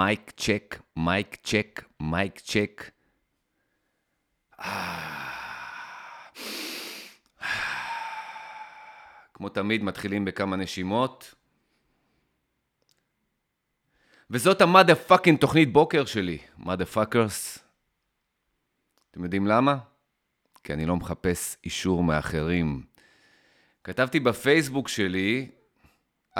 Mic check, mic check, mic check. כמו תמיד, מתחילים בכמה נשימות. וזאת ה motherfucking תוכנית בוקר שלי, motherfuckers. אתם יודעים למה? כי אני לא מחפש אישור מאחרים. כתבתי בפייסבוק שלי,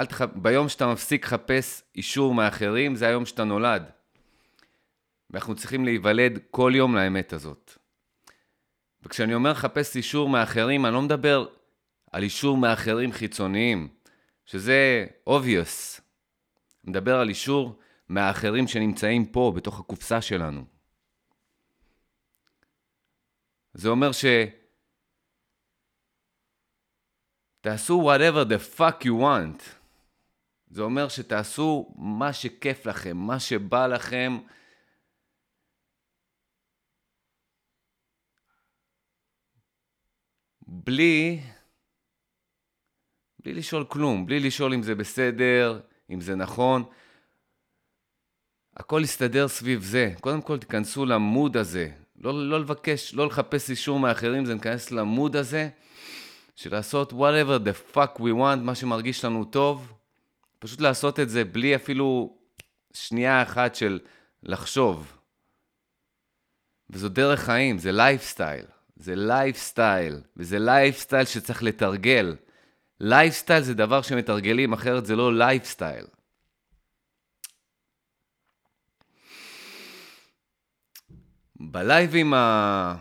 אל תח... ביום שאתה מפסיק לחפש אישור מאחרים, זה היום שאתה נולד. ואנחנו צריכים להיוולד כל יום לאמת הזאת. וכשאני אומר לחפש אישור מאחרים, אני לא מדבר על אישור מאחרים חיצוניים, שזה obvious. אני מדבר על אישור מהאחרים שנמצאים פה, בתוך הקופסה שלנו. זה אומר ש... תעשו whatever the fuck you want. זה אומר שתעשו מה שכיף לכם, מה שבא לכם. בלי, בלי לשאול כלום, בלי לשאול אם זה בסדר, אם זה נכון. הכל יסתדר סביב זה. קודם כל תיכנסו למוד הזה. לא, לא לבקש, לא לחפש אישור מאחרים, זה ניכנס למוד הזה של לעשות whatever the fuck we want, מה שמרגיש לנו טוב. פשוט לעשות את זה בלי אפילו שנייה אחת של לחשוב. וזו דרך חיים, זה לייפסטייל. זה לייפסטייל, וזה לייפסטייל שצריך לתרגל. לייפסטייל זה דבר שמתרגלים, אחרת זה לא לייפסטייל. בלייבים ה...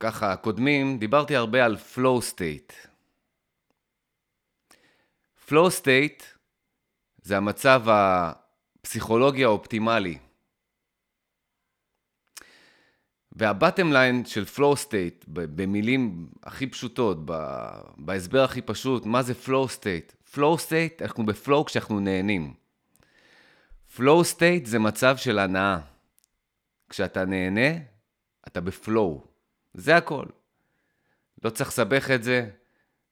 ככה הקודמים, דיברתי הרבה על flow state. flow state זה המצב הפסיכולוגי האופטימלי. והבטם ליין של flow state, במילים הכי פשוטות, בהסבר הכי פשוט, מה זה flow state? flow state, אנחנו בפלואו כשאנחנו נהנים. flow state זה מצב של הנאה. כשאתה נהנה, אתה בפלואו. זה הכל. לא צריך לסבך את זה,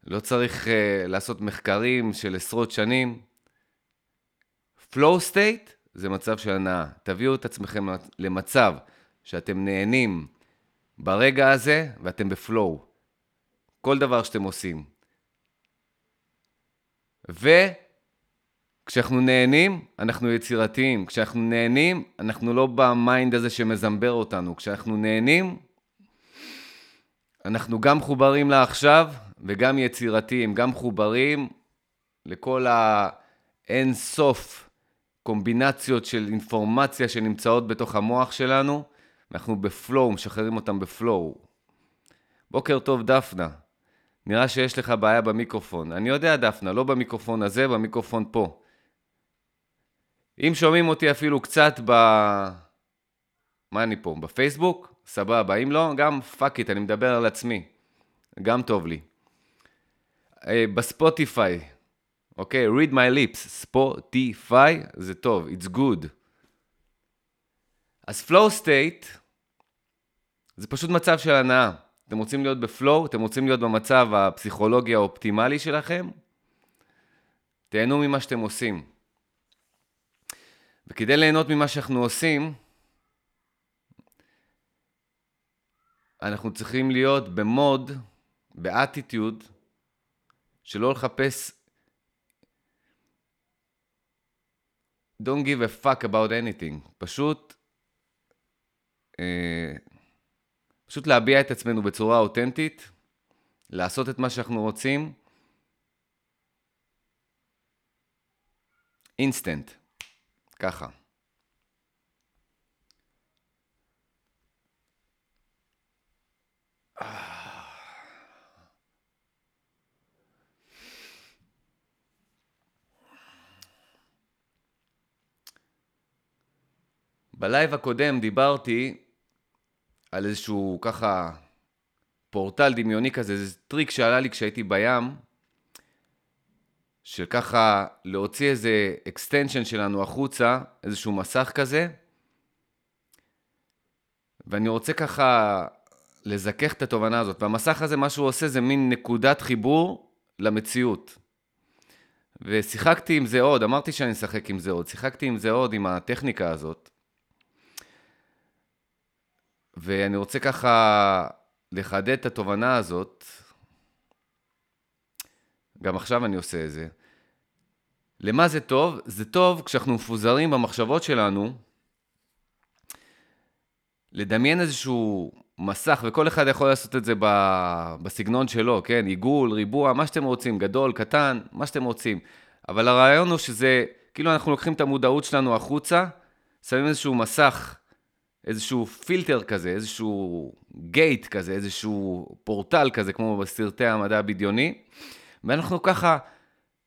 לא צריך uh, לעשות מחקרים של עשרות שנים. Flow state זה מצב של הנאה. תביאו את עצמכם למצב שאתם נהנים ברגע הזה ואתם בפלואו. כל דבר שאתם עושים. וכשאנחנו נהנים, אנחנו יצירתיים. כשאנחנו נהנים, אנחנו לא ב mind הזה שמזמבר אותנו. כשאנחנו נהנים, אנחנו גם מחוברים לעכשיו וגם יצירתיים, גם מחוברים לכל האין סוף קומבינציות של אינפורמציה שנמצאות בתוך המוח שלנו, אנחנו ב flow, משחררים אותם ב flow. בוקר טוב, דפנה. נראה שיש לך בעיה במיקרופון. אני יודע, דפנה, לא במיקרופון הזה, במיקרופון פה. אם שומעים אותי אפילו קצת ב... מה אני פה? בפייסבוק? סבבה. אם לא, גם fuck it, אני מדבר על עצמי. גם טוב לי. אה, ב Spotify, אוקיי? Okay, read my lips, Spotify, זה טוב, it's good. אז flow state זה פשוט מצב של הנאה. אתם רוצים להיות בפלואו, אתם רוצים להיות במצב הפסיכולוגי האופטימלי שלכם, תהנו ממה שאתם עושים. וכדי ליהנות ממה שאנחנו עושים, אנחנו צריכים להיות במוד, באטיטיוד, שלא לחפש Don't give a fuck about anything. פשוט, אה, פשוט להביע את עצמנו בצורה אותנטית, לעשות את מה שאנחנו רוצים. אינסטנט, ככה. בלייב הקודם דיברתי על איזשהו ככה פורטל דמיוני כזה, איזה טריק שעלה לי כשהייתי בים, של ככה להוציא איזה extension שלנו החוצה, איזשהו מסך כזה, ואני רוצה ככה לזכך את התובנה הזאת. והמסך הזה, מה שהוא עושה זה מין נקודת חיבור למציאות. ושיחקתי עם זה עוד, אמרתי שאני אשחק עם זה עוד, שיחקתי עם זה עוד, עם הטכניקה הזאת. ואני רוצה ככה לחדד את התובנה הזאת, גם עכשיו אני עושה את זה. למה זה טוב? זה טוב כשאנחנו מפוזרים במחשבות שלנו, לדמיין איזשהו מסך, וכל אחד יכול לעשות את זה בסגנון שלו, כן? עיגול, ריבוע, מה שאתם רוצים, גדול, קטן, מה שאתם רוצים. אבל הרעיון הוא שזה, כאילו אנחנו לוקחים את המודעות שלנו החוצה, שמים איזשהו מסך, איזשהו פילטר כזה, איזשהו גייט כזה, איזשהו פורטל כזה, כמו בסרטי המדע הבדיוני, ואנחנו ככה,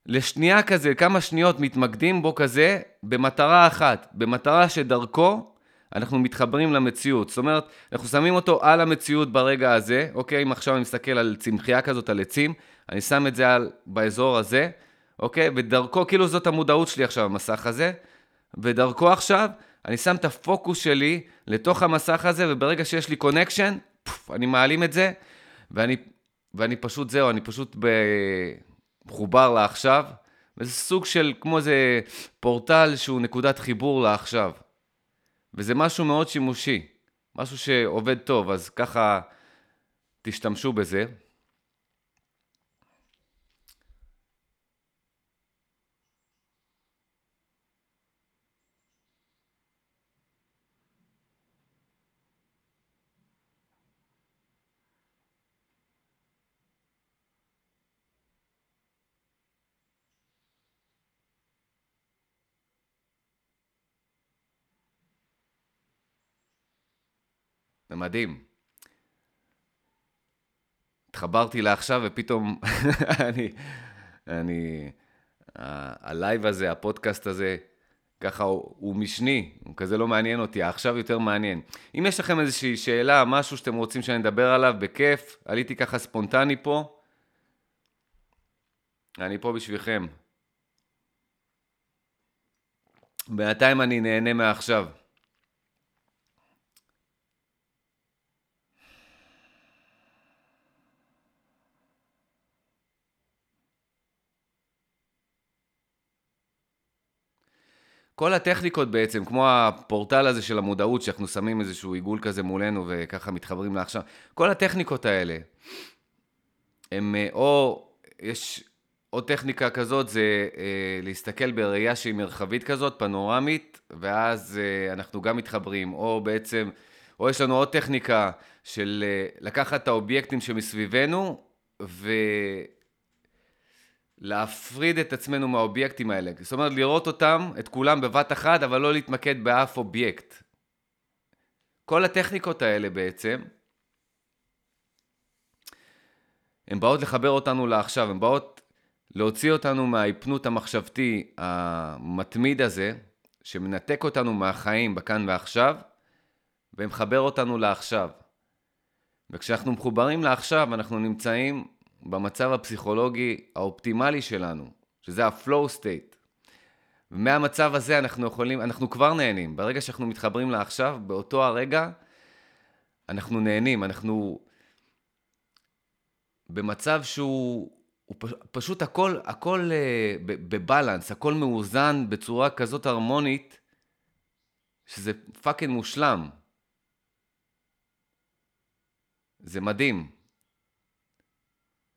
לשנייה כזה, כמה שניות מתמקדים בו כזה, במטרה אחת, במטרה שדרכו אנחנו מתחברים למציאות. זאת אומרת, אנחנו שמים אותו על המציאות ברגע הזה, אוקיי? אם עכשיו אני מסתכל על צמחייה כזאת, על עצים, אני שם את זה על, באזור הזה, אוקיי? ודרכו, כאילו זאת המודעות שלי עכשיו, המסך הזה, ודרכו עכשיו, אני שם את הפוקוס שלי לתוך המסך הזה, וברגע שיש לי קונקשן, אני מעלים את זה, ואני, ואני פשוט, זהו, אני פשוט מחובר לעכשיו, וזה סוג של, כמו איזה פורטל שהוא נקודת חיבור לעכשיו. וזה משהו מאוד שימושי, משהו שעובד טוב, אז ככה תשתמשו בזה. זה מדהים. התחברתי לעכשיו ופתאום אני, אני, הלייב הזה, הפודקאסט הזה, ככה הוא, הוא משני, הוא כזה לא מעניין אותי, עכשיו יותר מעניין. אם יש לכם איזושהי שאלה, משהו שאתם רוצים שאני אדבר עליו, בכיף, עליתי ככה ספונטני פה, אני פה בשבילכם. בינתיים אני נהנה מעכשיו. כל הטכניקות בעצם, כמו הפורטל הזה של המודעות, שאנחנו שמים איזשהו עיגול כזה מולנו וככה מתחברים לעכשיו, כל הטכניקות האלה, הם אה, או, יש עוד טכניקה כזאת, זה אה, להסתכל בראייה שהיא מרחבית כזאת, פנורמית, ואז אה, אנחנו גם מתחברים, או בעצם, או יש לנו עוד טכניקה של אה, לקחת את האובייקטים שמסביבנו, ו... להפריד את עצמנו מהאובייקטים האלה. זאת אומרת, לראות אותם, את כולם בבת אחת, אבל לא להתמקד באף אובייקט. כל הטכניקות האלה בעצם, הן באות לחבר אותנו לעכשיו, הן באות להוציא אותנו מההיפנות המחשבתי המתמיד הזה, שמנתק אותנו מהחיים בכאן ועכשיו, ומחבר אותנו לעכשיו. וכשאנחנו מחוברים לעכשיו, אנחנו נמצאים במצב הפסיכולוגי האופטימלי שלנו, שזה ה-flow state. ומהמצב הזה אנחנו יכולים, אנחנו כבר נהנים. ברגע שאנחנו מתחברים לעכשיו, באותו הרגע, אנחנו נהנים, אנחנו במצב שהוא הוא פשוט הכל, הכל uh, בבלנס, הכל מאוזן בצורה כזאת הרמונית, שזה פאקינג מושלם. זה מדהים.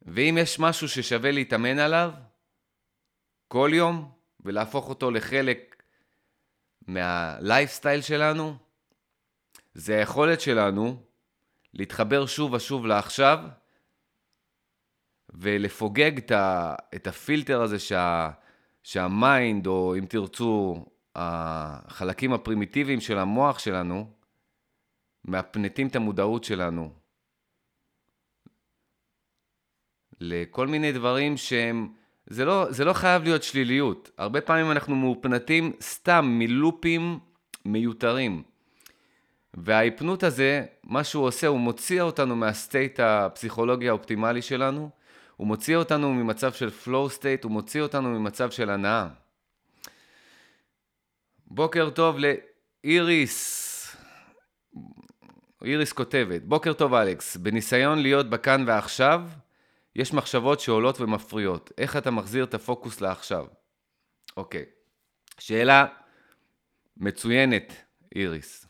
ואם יש משהו ששווה להתאמן עליו, כל יום, ולהפוך אותו לחלק מהלייפסטייל שלנו, זה היכולת שלנו להתחבר שוב ושוב לעכשיו, ולפוגג את, ה, את הפילטר הזה שה, שה mind, או אם תרצו, החלקים הפרימיטיביים של המוח שלנו, מפנטים את המודעות שלנו לכל מיני דברים שהם... זה לא, זה לא חייב להיות שליליות. הרבה פעמים אנחנו מאופנתים סתם מלופים מיותרים. וההיפנות הזה, מה שהוא עושה, הוא מוציא אותנו מהסטייט הפסיכולוגי האופטימלי שלנו, הוא מוציא אותנו ממצב של flow state, הוא מוציא אותנו ממצב של הנאה. בוקר טוב לאיריס. איריס כותבת, בוקר טוב אלכס, בניסיון להיות בכאן ועכשיו, יש מחשבות שעולות ומפריעות. איך אתה מחזיר את הפוקוס לעכשיו? אוקיי. שאלה מצוינת, איריס.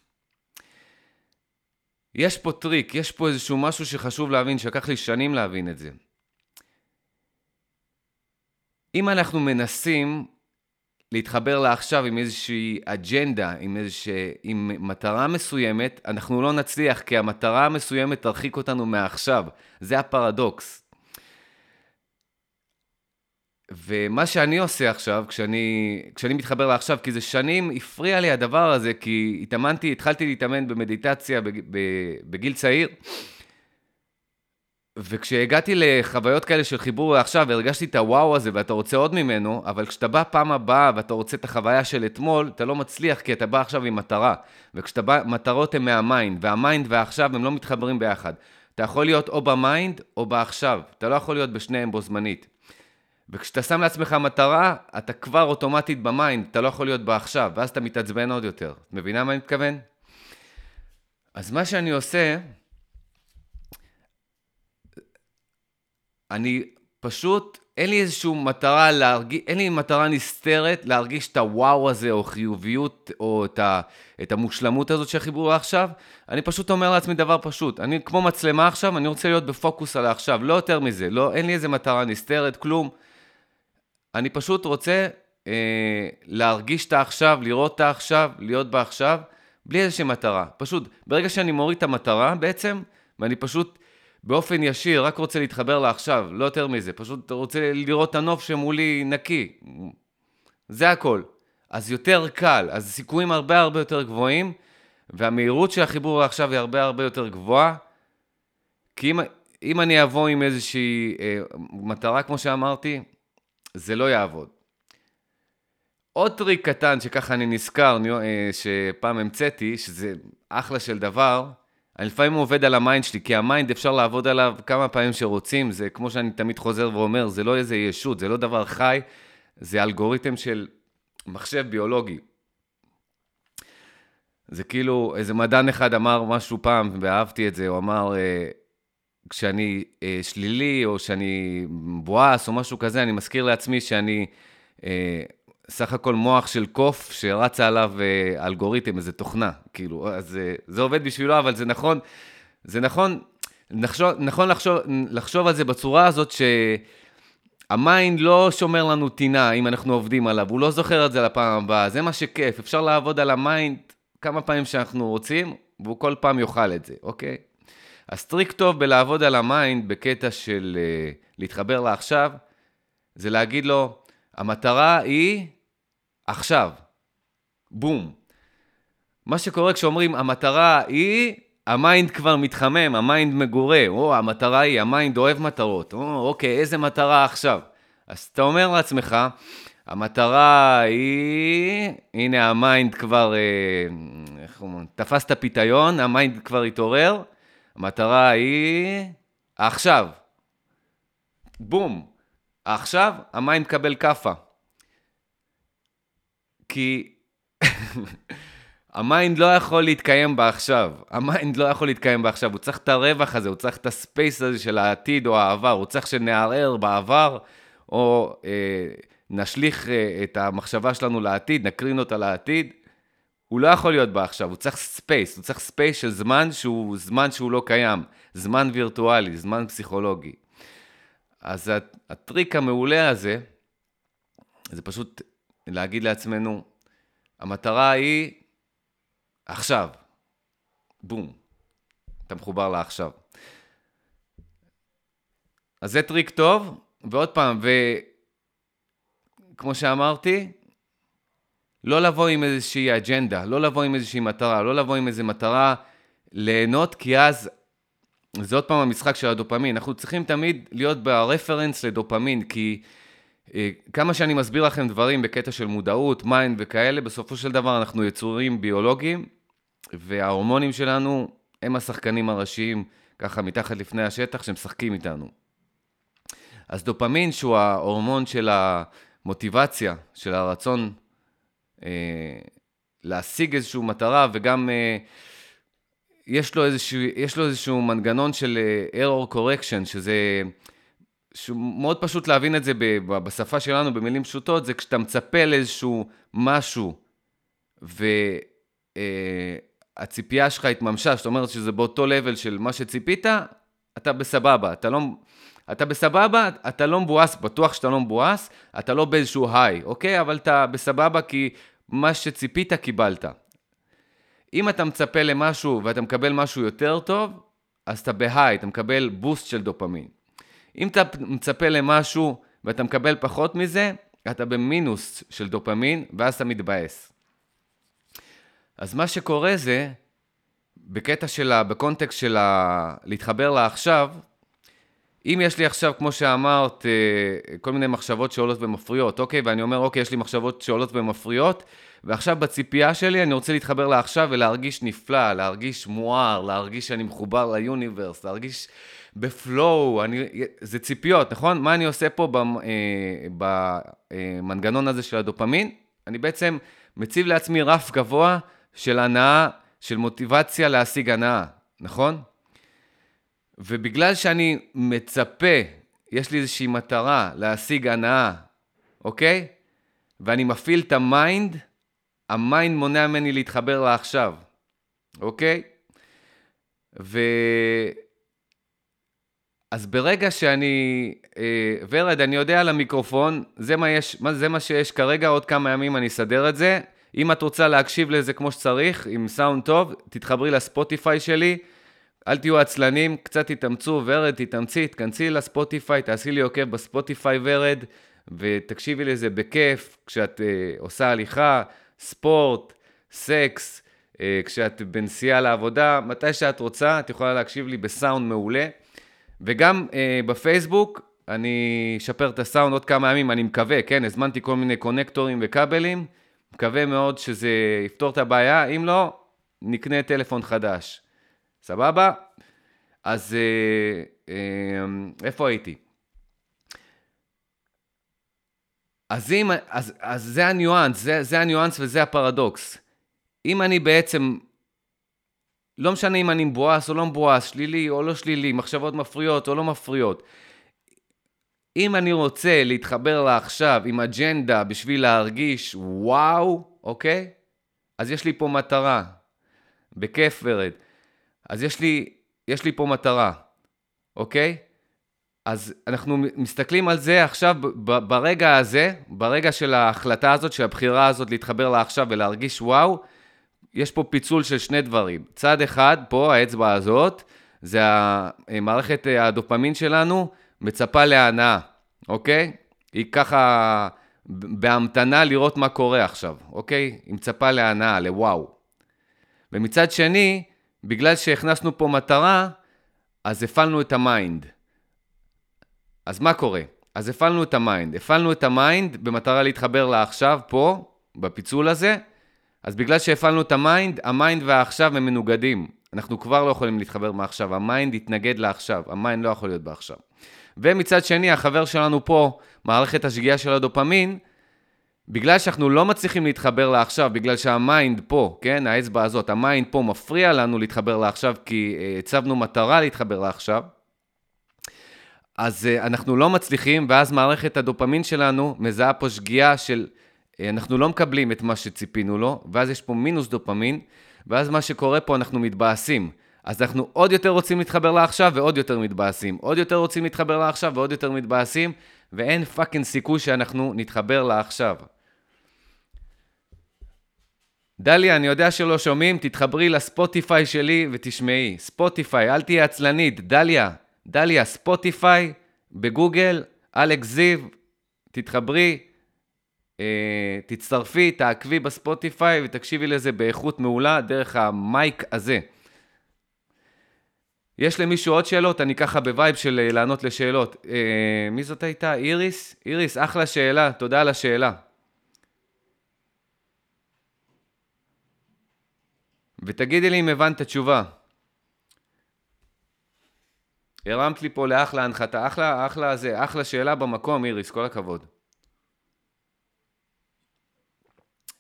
יש פה טריק, יש פה איזשהו משהו שחשוב להבין, שלקח לי שנים להבין את זה. אם אנחנו מנסים להתחבר לעכשיו עם איזושהי אג'נדה, עם איזושהי, עם מטרה מסוימת, אנחנו לא נצליח, כי המטרה המסוימת תרחיק אותנו מעכשיו. זה הפרדוקס. ומה שאני עושה עכשיו, כשאני, כשאני מתחבר לעכשיו, כי זה שנים הפריע לי הדבר הזה, כי התאמנתי, התחלתי להתאמן במדיטציה בגיל צעיר, וכשהגעתי לחוויות כאלה של חיבור לעכשיו, הרגשתי את הוואו הזה ואתה רוצה עוד ממנו, אבל כשאתה בא פעם הבאה ואתה רוצה את החוויה של אתמול, אתה לא מצליח כי אתה בא עכשיו עם מטרה. וכשאתה בא, מטרות הן מה mind, וה mind והעכשיו הם לא מתחברים ביחד. אתה יכול להיות או ב mind או בעכשיו, אתה לא יכול להיות בשניהם בו זמנית. וכשאתה שם לעצמך מטרה, אתה כבר אוטומטית ב mind, אתה לא יכול להיות בעכשיו, ואז אתה מתעצבן עוד יותר. את מבינה מה אני מתכוון? אז מה שאני עושה, אני פשוט, אין לי איזושהי מטרה להרגיש, אין לי מטרה נסתרת להרגיש את הוואו הזה, או חיוביות, או את, ה, את המושלמות הזאת של החיבור עכשיו. אני פשוט אומר לעצמי דבר פשוט, אני כמו מצלמה עכשיו, אני רוצה להיות בפוקוס על העכשיו, לא יותר מזה, לא, אין לי איזה מטרה נסתרת, כלום. אני פשוט רוצה אה, להרגיש את העכשיו, לראות את העכשיו, להיות בעכשיו, בלי איזושהי מטרה. פשוט, ברגע שאני מוריד את המטרה בעצם, ואני פשוט באופן ישיר רק רוצה להתחבר לעכשיו, לא יותר מזה, פשוט רוצה לראות את הנוף שמולי נקי. זה הכל. אז יותר קל, אז הסיכויים הרבה הרבה יותר גבוהים, והמהירות של החיבור עכשיו היא הרבה הרבה יותר גבוהה. כי אם, אם אני אבוא עם איזושהי אה, מטרה, כמו שאמרתי, זה לא יעבוד. עוד טריק קטן שככה אני נזכר, אה, שפעם המצאתי, שזה אחלה של דבר, אני לפעמים עובד על ה mind שלי, כי ה mind אפשר לעבוד עליו כמה פעמים שרוצים, זה כמו שאני תמיד חוזר ואומר, זה לא איזה ישות, זה לא דבר חי, זה אלגוריתם של מחשב ביולוגי. זה כאילו, איזה מדען אחד אמר משהו פעם, ואהבתי את זה, הוא אמר, אה, כשאני אה, שלילי, או שאני בואס, או משהו כזה, אני מזכיר לעצמי שאני אה, סך הכל מוח של קוף שרצה עליו אה, אלגוריתם, איזה תוכנה, כאילו, אז אה, זה עובד בשבילו, אבל זה נכון, זה נכון, נחשוב, נכון לחשוב, לחשוב על זה בצורה הזאת שה mind לא שומר לנו טינה אם אנחנו עובדים עליו, הוא לא זוכר את זה לפעם הבאה, זה מה שכיף, אפשר לעבוד על ה mind כמה פעמים שאנחנו רוצים, והוא כל פעם יאכל את זה, אוקיי? אז טריק טוב בלעבוד על ה mind בקטע של אה, להתחבר לעכשיו, זה להגיד לו, המטרה היא עכשיו. בום. מה שקורה כשאומרים המטרה היא, ה mind כבר מתחמם, ה mind מגורה, או המטרה היא, ה mind אוהב מטרות, או אוקיי, איזה מטרה עכשיו? אז אתה אומר לעצמך, המטרה היא, הנה ה mind כבר, אה, איך אומרים, תפס את הפיתיון, ה mind כבר התעורר, המטרה היא עכשיו. בום. עכשיו ה mind מקבל כאפה. כי ה mind לא יכול להתקיים בעכשיו. ה mind לא יכול להתקיים בעכשיו. הוא צריך את הרווח הזה, הוא צריך את ה space הזה של העתיד או העבר. הוא צריך שנהרהר בעבר, או אה, נשליך אה, את המחשבה שלנו לעתיד, נקרין אותה לעתיד. הוא לא יכול להיות בעכשיו, הוא צריך space, הוא צריך space של זמן שהוא זמן שהוא לא קיים, זמן וירטואלי, זמן פסיכולוגי. אז הטריק המעולה הזה, זה פשוט להגיד לעצמנו, המטרה היא עכשיו. בום. אתה מחובר לעכשיו. אז זה טריק טוב, ועוד פעם, וכמו שאמרתי, לא לבוא עם איזושהי אג'נדה, לא לבוא עם איזושהי מטרה, לא לבוא עם איזו מטרה ליהנות, כי אז זה עוד פעם המשחק של הדופמין. אנחנו צריכים תמיד להיות ב reference לדופמין, כי אה, כמה שאני מסביר לכם דברים בקטע של מודעות, mind וכאלה, בסופו של דבר אנחנו יצורים ביולוגיים, וההורמונים שלנו הם השחקנים הראשיים, ככה מתחת לפני השטח, שמשחקים איתנו. אז דופמין, שהוא ההורמון של המוטיבציה, של הרצון להשיג איזושהי מטרה, וגם אה, יש לו איזשהו, יש לו איזשהו מנגנון של אה, error correction, שזה שמאוד פשוט להבין את זה בשפה שלנו, במילים פשוטות, זה כשאתה מצפה לאיזשהו משהו, והציפייה אה, שלך התממשה, זאת אומרת שזה באותו לבל של מה שציפית, אתה בסבבה. אתה לא... אתה בסבבה, אתה לא מבואס, בטוח שאתה לא מבואס, אתה לא באיזשהו היי, אוקיי? אבל אתה בסבבה כי מה שציפית קיבלת. אם אתה מצפה למשהו ואתה מקבל משהו יותר טוב, אז אתה בהיי, אתה מקבל בוסט של דופמין. אם אתה מצפה למשהו ואתה מקבל פחות מזה, אתה במינוס של דופמין, ואז אתה מתבאס. אז מה שקורה זה, בקטע של ה... בקונטקסט של ה... להתחבר לעכשיו, אם יש לי עכשיו, כמו שאמרת, אה, כל מיני מחשבות שעולות ומפריעות, אוקיי? ואני אומר, אוקיי, יש לי מחשבות שעולות ומפריעות, ועכשיו בציפייה שלי אני רוצה להתחבר לעכשיו ולהרגיש נפלא, להרגיש מואר, להרגיש שאני מחובר ליוניברס, להרגיש בפלואו, אני... זה ציפיות, נכון? מה אני עושה פה במנגנון אה, הזה של הדופמין? אני בעצם מציב לעצמי רף גבוה של הנאה, של מוטיבציה להשיג הנאה, נכון? ובגלל שאני מצפה, יש לי איזושהי מטרה להשיג הנאה, אוקיי? ואני מפעיל את ה mind, ה mind מונע ממני להתחבר לעכשיו, אוקיי? ו... אז ברגע שאני... אה, ורד, אני יודע על המיקרופון, זה מה, יש, זה מה שיש כרגע, עוד כמה ימים אני אסדר את זה. אם את רוצה להקשיב לזה כמו שצריך, עם סאונד טוב, תתחברי לספוטיפיי שלי. אל תהיו עצלנים, קצת תתאמצו, ורד, תתאמצי, תכנסי לספוטיפיי, תעשי לי עוקב בספוטיפיי ורד, ותקשיבי לזה בכיף, כשאת אה, עושה הליכה, ספורט, סקס, אה, כשאת בנסיעה לעבודה, מתי שאת רוצה, את יכולה להקשיב לי בסאונד מעולה. וגם אה, בפייסבוק, אני אשפר את הסאונד עוד כמה ימים, אני מקווה, כן, הזמנתי כל מיני קונקטורים וכבלים, מקווה מאוד שזה יפתור את הבעיה, אם לא, נקנה טלפון חדש. סבבה? אז אה, אה, איפה הייתי? אז, אם, אז, אז זה הניואנס, זה, זה הניואנס וזה הפרדוקס. אם אני בעצם, לא משנה אם אני מבואס או לא מבואס, שלילי או לא שלילי, מחשבות מפריעות או לא מפריעות. אם אני רוצה להתחבר לעכשיו עם אג'נדה בשביל להרגיש וואו, אוקיי? אז יש לי פה מטרה. בכיף ורד. אז יש לי, יש לי פה מטרה, אוקיי? אז אנחנו מסתכלים על זה עכשיו, ברגע הזה, ברגע של ההחלטה הזאת, של הבחירה הזאת להתחבר לעכשיו ולהרגיש וואו, יש פה פיצול של שני דברים. צד אחד, פה, האצבע הזאת, זה המערכת הדופמין שלנו, מצפה להנאה, אוקיי? היא ככה בהמתנה לראות מה קורה עכשיו, אוקיי? היא מצפה להנאה, לוואו. ומצד שני, בגלל שהכנסנו פה מטרה, אז הפעלנו את ה mind. אז מה קורה? אז הפעלנו את ה mind. הפעלנו את ה mind במטרה להתחבר לעכשיו, פה, בפיצול הזה, אז בגלל שהפעלנו את ה mind, ה mind והעכשיו הם מנוגדים. אנחנו כבר לא יכולים להתחבר לעכשיו, ה mind יתנגד לעכשיו, ה mind לא יכול להיות בעכשיו. ומצד שני, החבר שלנו פה, מערכת השגיאה של הדופמין, בגלל שאנחנו לא מצליחים להתחבר לעכשיו, בגלל שה mind פה, כן, האצבע הזאת, ה mind פה מפריע לנו להתחבר לעכשיו, כי אה, הצבנו מטרה להתחבר לעכשיו, אז אה, אנחנו לא מצליחים, ואז מערכת הדופמין שלנו מזהה פה שגיאה של, אה, אנחנו לא מקבלים את מה שציפינו לו, ואז יש פה מינוס דופמין, ואז מה שקורה פה, אנחנו מתבאסים. אז אנחנו עוד יותר רוצים להתחבר לעכשיו ועוד יותר מתבאסים. עוד יותר רוצים להתחבר לעכשיו ועוד יותר מתבאסים, ואין fucking סיכוי שאנחנו נתחבר לעכשיו. דליה, אני יודע שלא שומעים, תתחברי לספוטיפיי שלי ותשמעי. ספוטיפיי, אל תהיה עצלנית. דליה, דליה, ספוטיפיי, בגוגל, אלכס זיו, תתחברי, אה, תצטרפי, תעקבי בספוטיפיי ותקשיבי לזה באיכות מעולה דרך ה mic הזה. יש למישהו עוד שאלות? אני ככה ב-vibe של אה, לענות לשאלות. אה, מי זאת הייתה? איריס? איריס, אחלה שאלה, תודה על השאלה. ותגידי לי אם הבנת תשובה. הרמת לי פה לאחלה הנחתה, אחלה, אחלה זה, אחלה שאלה במקום, איריס, כל הכבוד.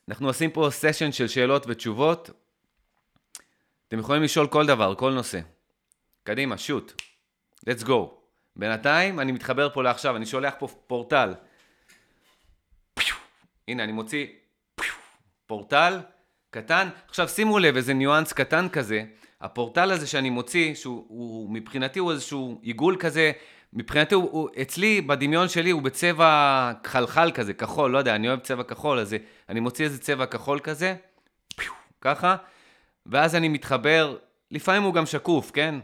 אנחנו עושים פה session של שאלות ותשובות. אתם יכולים לשאול כל דבר, כל נושא. קדימה, שוט. let's go. בינתיים אני מתחבר פה לעכשיו, אני שולח פה פורטל. הנה, אני מוציא פורטל קטן. עכשיו שימו לב, איזה ניואנס קטן כזה. הפורטל הזה שאני מוציא, שהוא הוא, מבחינתי הוא איזשהו עיגול כזה, מבחינתי הוא, הוא, אצלי, בדמיון שלי, הוא בצבע חלחל כזה, כחול, לא יודע, אני אוהב צבע כחול, אז אני מוציא איזה צבע כחול כזה, ככה, ואז אני מתחבר, לפעמים הוא גם שקוף, כן?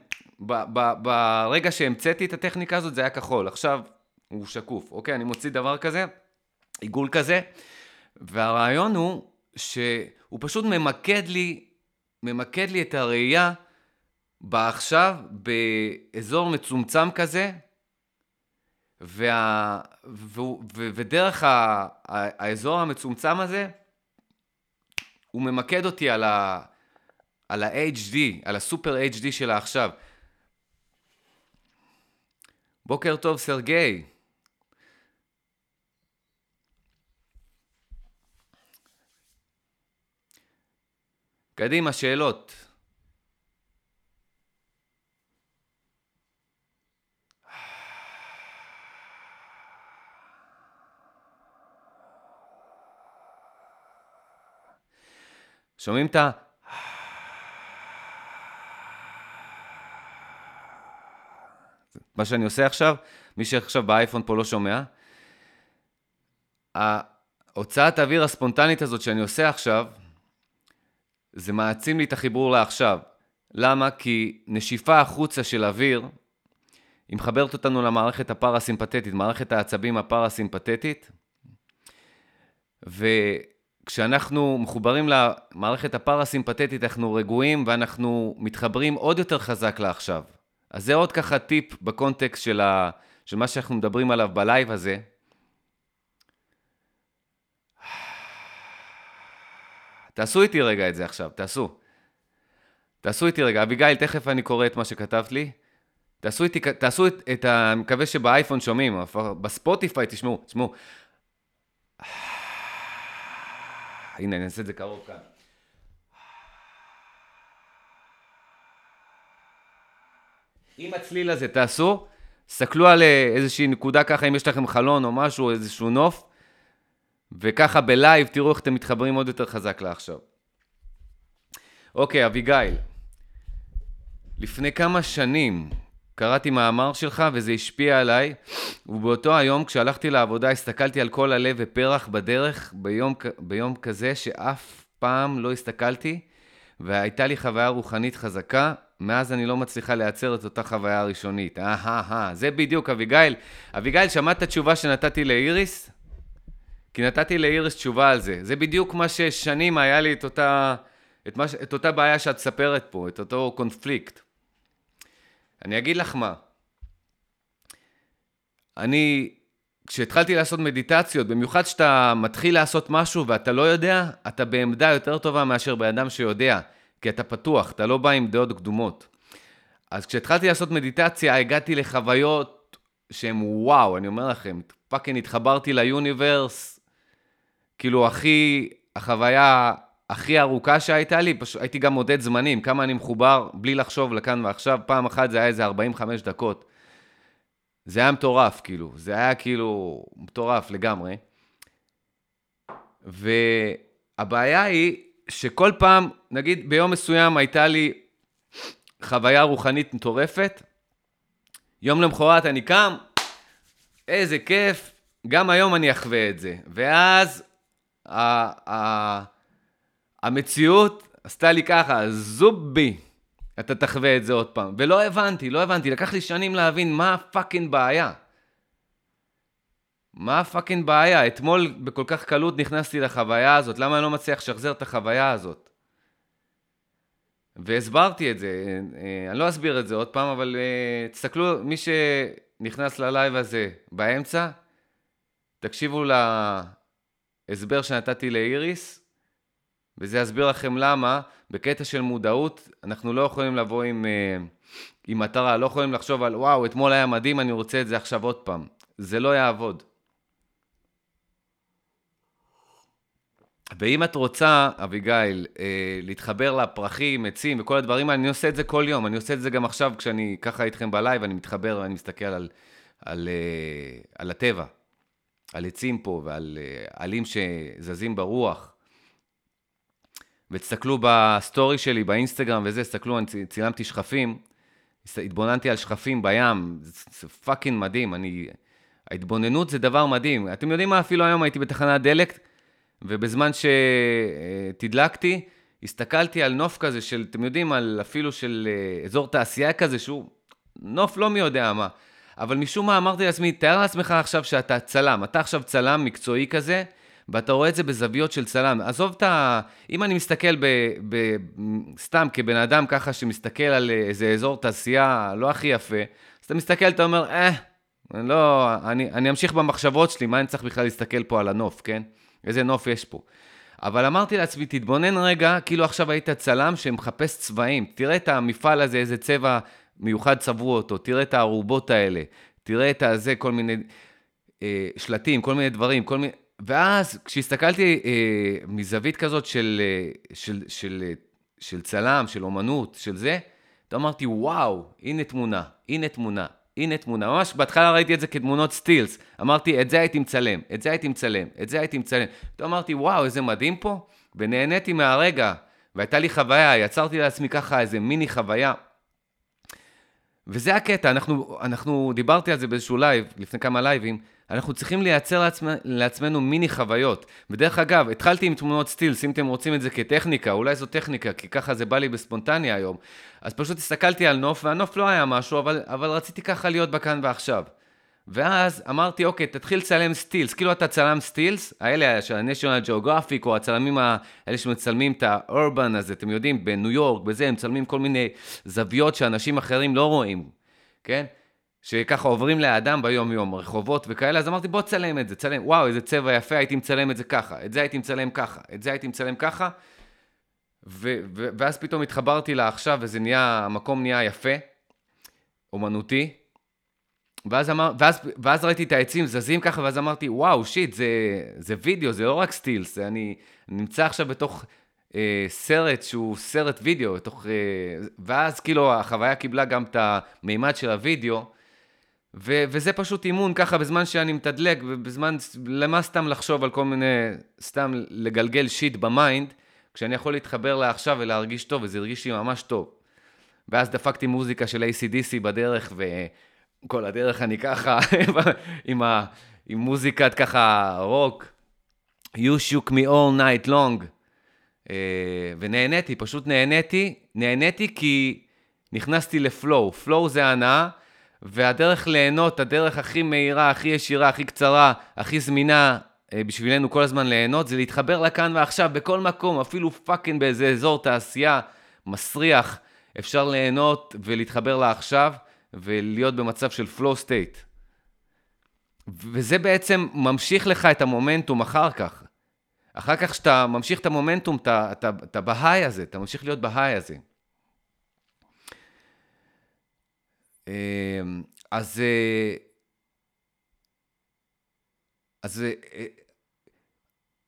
ב- ב- ברגע שהמצאתי את הטכניקה הזאת זה היה כחול, עכשיו הוא שקוף, אוקיי? אני מוציא דבר כזה, עיגול כזה, והרעיון הוא שהוא פשוט ממקד לי, ממקד לי את הראייה בעכשיו, באזור מצומצם כזה, וה, ו, ו, ודרך ה, ה, האזור המצומצם הזה, הוא ממקד אותי על ה-HD, על הסופר HD של העכשיו. בוקר טוב, סרגי. קדימה, שאלות. שומעים את ה... מה שאני עושה עכשיו, מי שעכשיו באייפון פה לא שומע, ההוצאת האוויר הספונטנית הזאת שאני עושה עכשיו, זה מעצים לי את החיבור לעכשיו. למה? כי נשיפה החוצה של אוויר, היא מחברת אותנו למערכת הפרסימפטית, מערכת העצבים הפרסימפטית, וכשאנחנו מחוברים למערכת הפרסימפטית, אנחנו רגועים ואנחנו מתחברים עוד יותר חזק לעכשיו. אז זה עוד ככה טיפ בקונטקסט של, ה... של מה שאנחנו מדברים עליו בלייב הזה. תעשו איתי רגע את זה עכשיו, תעשו. תעשו איתי רגע. אביגיל, תכף אני קורא את מה שכתבת לי. תעשו איתי, תעשו את, את ה... אני מקווה שבאייפון שומעים, בספוטיפיי תשמעו, תשמעו. הנה, אני אעשה את זה קרוב כאן. עם הצליל הזה תעשו, סתכלו על אה, איזושהי נקודה ככה, אם יש לכם חלון או משהו, איזשהו נוף, וככה בלייב תראו איך אתם מתחברים עוד יותר חזק לעכשיו. אוקיי, אביגיל, לפני כמה שנים קראתי מאמר שלך וזה השפיע עליי, ובאותו היום כשהלכתי לעבודה הסתכלתי על כל הלב ופרח בדרך ביום, ביום כזה שאף פעם לא הסתכלתי, והייתה לי חוויה רוחנית חזקה, מאז אני לא מצליחה לייצר את אותה חוויה הראשונית. אהה, אה, זה בדיוק, אביגיל. אביגיל, שמעת את התשובה שנתתי לאיריס? כי נתתי לאיריס תשובה על זה. זה בדיוק מה ששנים היה לי את אותה, את, מה, את אותה בעיה שאת מספרת פה, את אותו קונפליקט. אני אגיד לך מה. אני, כשהתחלתי לעשות מדיטציות, במיוחד כשאתה מתחיל לעשות משהו ואתה לא יודע, אתה בעמדה יותר טובה מאשר בן אדם שיודע. כי אתה פתוח, אתה לא בא עם דעות קדומות. אז כשהתחלתי לעשות מדיטציה, הגעתי לחוויות שהן וואו, אני אומר לכם, fucking התחברתי ל-universe, כאילו הכי, החוויה הכי ארוכה שהייתה לי, פשוט הייתי גם מודד זמנים, כמה אני מחובר בלי לחשוב לכאן ועכשיו, פעם אחת זה היה איזה 45 דקות. זה היה מטורף, כאילו, זה היה כאילו מטורף לגמרי. והבעיה היא שכל פעם, נגיד ביום מסוים הייתה לי חוויה רוחנית מטורפת, יום למחרת אני קם, איזה כיף, גם היום אני אחווה את זה. ואז המציאות עשתה לי ככה, זובי, אתה תחווה את זה עוד פעם. ולא הבנתי, לא הבנתי, לקח לי שנים להבין מה הפאקינג בעיה. מה הפאקינג בעיה? אתמול בכל כך קלות נכנסתי לחוויה הזאת, למה אני לא מצליח לשחזר את החוויה הזאת? והסברתי את זה, אה, אני לא אסביר את זה עוד פעם, אבל אה, תסתכלו, מי שנכנס ל-live הזה באמצע, תקשיבו להסבר שנתתי לאיריס, וזה יסביר לכם למה, בקטע של מודעות, אנחנו לא יכולים לבוא עם, אה, עם מטרה, לא יכולים לחשוב על וואו, אתמול היה מדהים, אני רוצה את זה עכשיו עוד פעם. זה לא יעבוד. ואם את רוצה, אביגיל, אה, להתחבר לפרחים, עצים וכל הדברים אני עושה את זה כל יום. אני עושה את זה גם עכשיו, כשאני ככה איתכם בלייב, אני מתחבר ואני מסתכל על, על, אה, על הטבע, על עצים פה ועל אה, עלים שזזים ברוח. ותסתכלו ב-story שלי, באינסטגרם וזה, תסתכלו, אני צילמתי שכפים, התבוננתי על שכפים בים, זה, fucking מדהים. אני... ההתבוננות זה דבר מדהים. אתם יודעים מה? אפילו היום הייתי בתחנת דלק, ובזמן שתדלקתי, הסתכלתי על נוף כזה של, אתם יודעים, על אפילו של אה, אזור תעשייה כזה, שהוא נוף לא מי יודע מה. אבל משום מה אמרתי לעצמי, תאר לעצמך עכשיו שאתה צלם, אתה עכשיו צלם מקצועי כזה, ואתה רואה את זה בזוויות של צלם. עזוב את ה... אם אני מסתכל ב... ב... סתם כבן אדם ככה שמסתכל על איזה אזור תעשייה לא הכי יפה, אז אתה מסתכל, אתה אומר, אה, לא, אני, אני אמשיך במחשבות שלי, מה אני צריך בכלל להסתכל פה על הנוף, כן? איזה נוף יש פה. אבל אמרתי לעצמי, תתבונן רגע, כאילו עכשיו היית צלם שמחפש צבעים. תראה את המפעל הזה, איזה צבע מיוחד צבעו אותו, תראה את הערובות האלה, תראה את הזה, כל מיני אה, שלטים, כל מיני דברים, כל מיני... ואז כשהסתכלתי אה, מזווית כזאת של, אה, של, של, אה, של צלם, של אומנות, של זה, אמרתי, וואו, הנה תמונה, הנה תמונה, הנה תמונה. ממש בהתחלה ראיתי את זה כתמונות סטילס. אמרתי, את זה הייתי מצלם, את זה הייתי מצלם, את זה הייתי מצלם. פתאום אמרתי, וואו, איזה מדהים פה. ונהניתי מהרגע, והייתה לי חוויה, יצרתי לעצמי ככה איזה מיני חוויה. וזה הקטע, אנחנו, אנחנו דיברתי על זה באיזשהו live, לפני כמה לייבים, אנחנו צריכים לייצר לעצמ, לעצמנו מיני חוויות. ודרך אגב, התחלתי עם תמונות סטילס, אם אתם רוצים את זה כטכניקה, אולי זו טכניקה, כי ככה זה בא לי בספונטניות היום. אז פשוט הסתכלתי על נוף, והנוף לא היה משהו, אבל, אבל רציתי ככה להיות בכאן ועכשיו. ואז אמרתי, אוקיי, תתחיל לצלם סטילס. כאילו אתה צלם סטילס, האלה של ה-National Geographic, או הצלמים האלה שמצלמים את ה-urban הזה, אתם יודעים, בניו יורק, בזה, הם מצלמים כל מיני זוויות שאנשים אחרים לא רואים, כן? שככה עוברים לאדם ביום-יום, רחובות וכאלה, אז אמרתי, בוא תצלם את זה, צלם, וואו, איזה צבע יפה, הייתי מצלם את זה ככה, את זה הייתי מצלם ככה, את זה הייתי מצלם ככה, ו- ו- ואז פתאום התחברתי לעכשיו, וזה נהיה, המקום נהיה יפה, אומנותי, ואז, אמר, ואז, ואז ראיתי את העצים זזים ככה, ואז אמרתי, וואו, שיט, זה, זה וידאו, זה לא רק סטילס, אני, נמצא עכשיו בתוך אה, סרט שהוא סרט וידאו, בתוך, אה, ואז כאילו החוויה קיבלה גם את המימד של הוידאו, ו- וזה פשוט אימון ככה בזמן שאני מתדלק, ובזמן, למה סתם לחשוב על כל מיני, סתם לגלגל shit ב-mind, כשאני יכול להתחבר לעכשיו ולהרגיש טוב, וזה הרגיש לי ממש טוב. ואז דפקתי מוזיקה של ACDC בדרך, וכל הדרך אני ככה, עם, ה- עם מוזיקת ככה רוק, You shook me all night long. Uh, ונהניתי, פשוט נהניתי, נהניתי כי נכנסתי ל-flow. flow זה הנאה. והדרך ליהנות, הדרך הכי מהירה, הכי ישירה, הכי קצרה, הכי זמינה אה, בשבילנו כל הזמן ליהנות, זה להתחבר לכאן ועכשיו, בכל מקום, אפילו fucking באיזה אזור תעשייה מסריח, אפשר ליהנות ולהתחבר לעכשיו, ולהיות במצב של flow state. וזה בעצם ממשיך לך את המומנטום אחר כך. אחר כך כשאתה ממשיך את המומנטום, אתה, אתה, אתה בהיי הזה, אתה ממשיך להיות בהיי הזה. אמ, אז... אה, אז אה,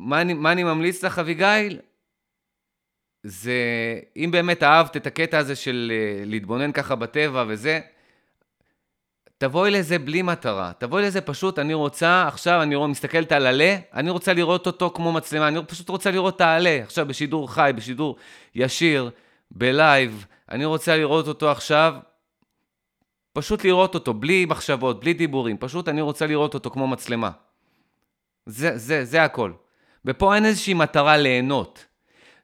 מה אני, מה אני ממליץ לך, אביגיל? זה, אם באמת אהבת את הקטע הזה של אה, להתבונן ככה בטבע וזה, תבואי לזה בלי מטרה. תבואי לזה פשוט, אני רוצה, עכשיו אני רואה, מסתכלת על עלה, אני רוצה לראות אותו כמו מצלמה, אני פשוט רוצה לראות את העלה, עכשיו בשידור חי, בשידור ישיר, בלייב, אני רוצה לראות אותו עכשיו פשוט לראות אותו, בלי מחשבות, בלי דיבורים, פשוט אני רוצה לראות אותו כמו מצלמה. זה, זה, זה הכל. ופה אין איזושהי מטרה ליהנות.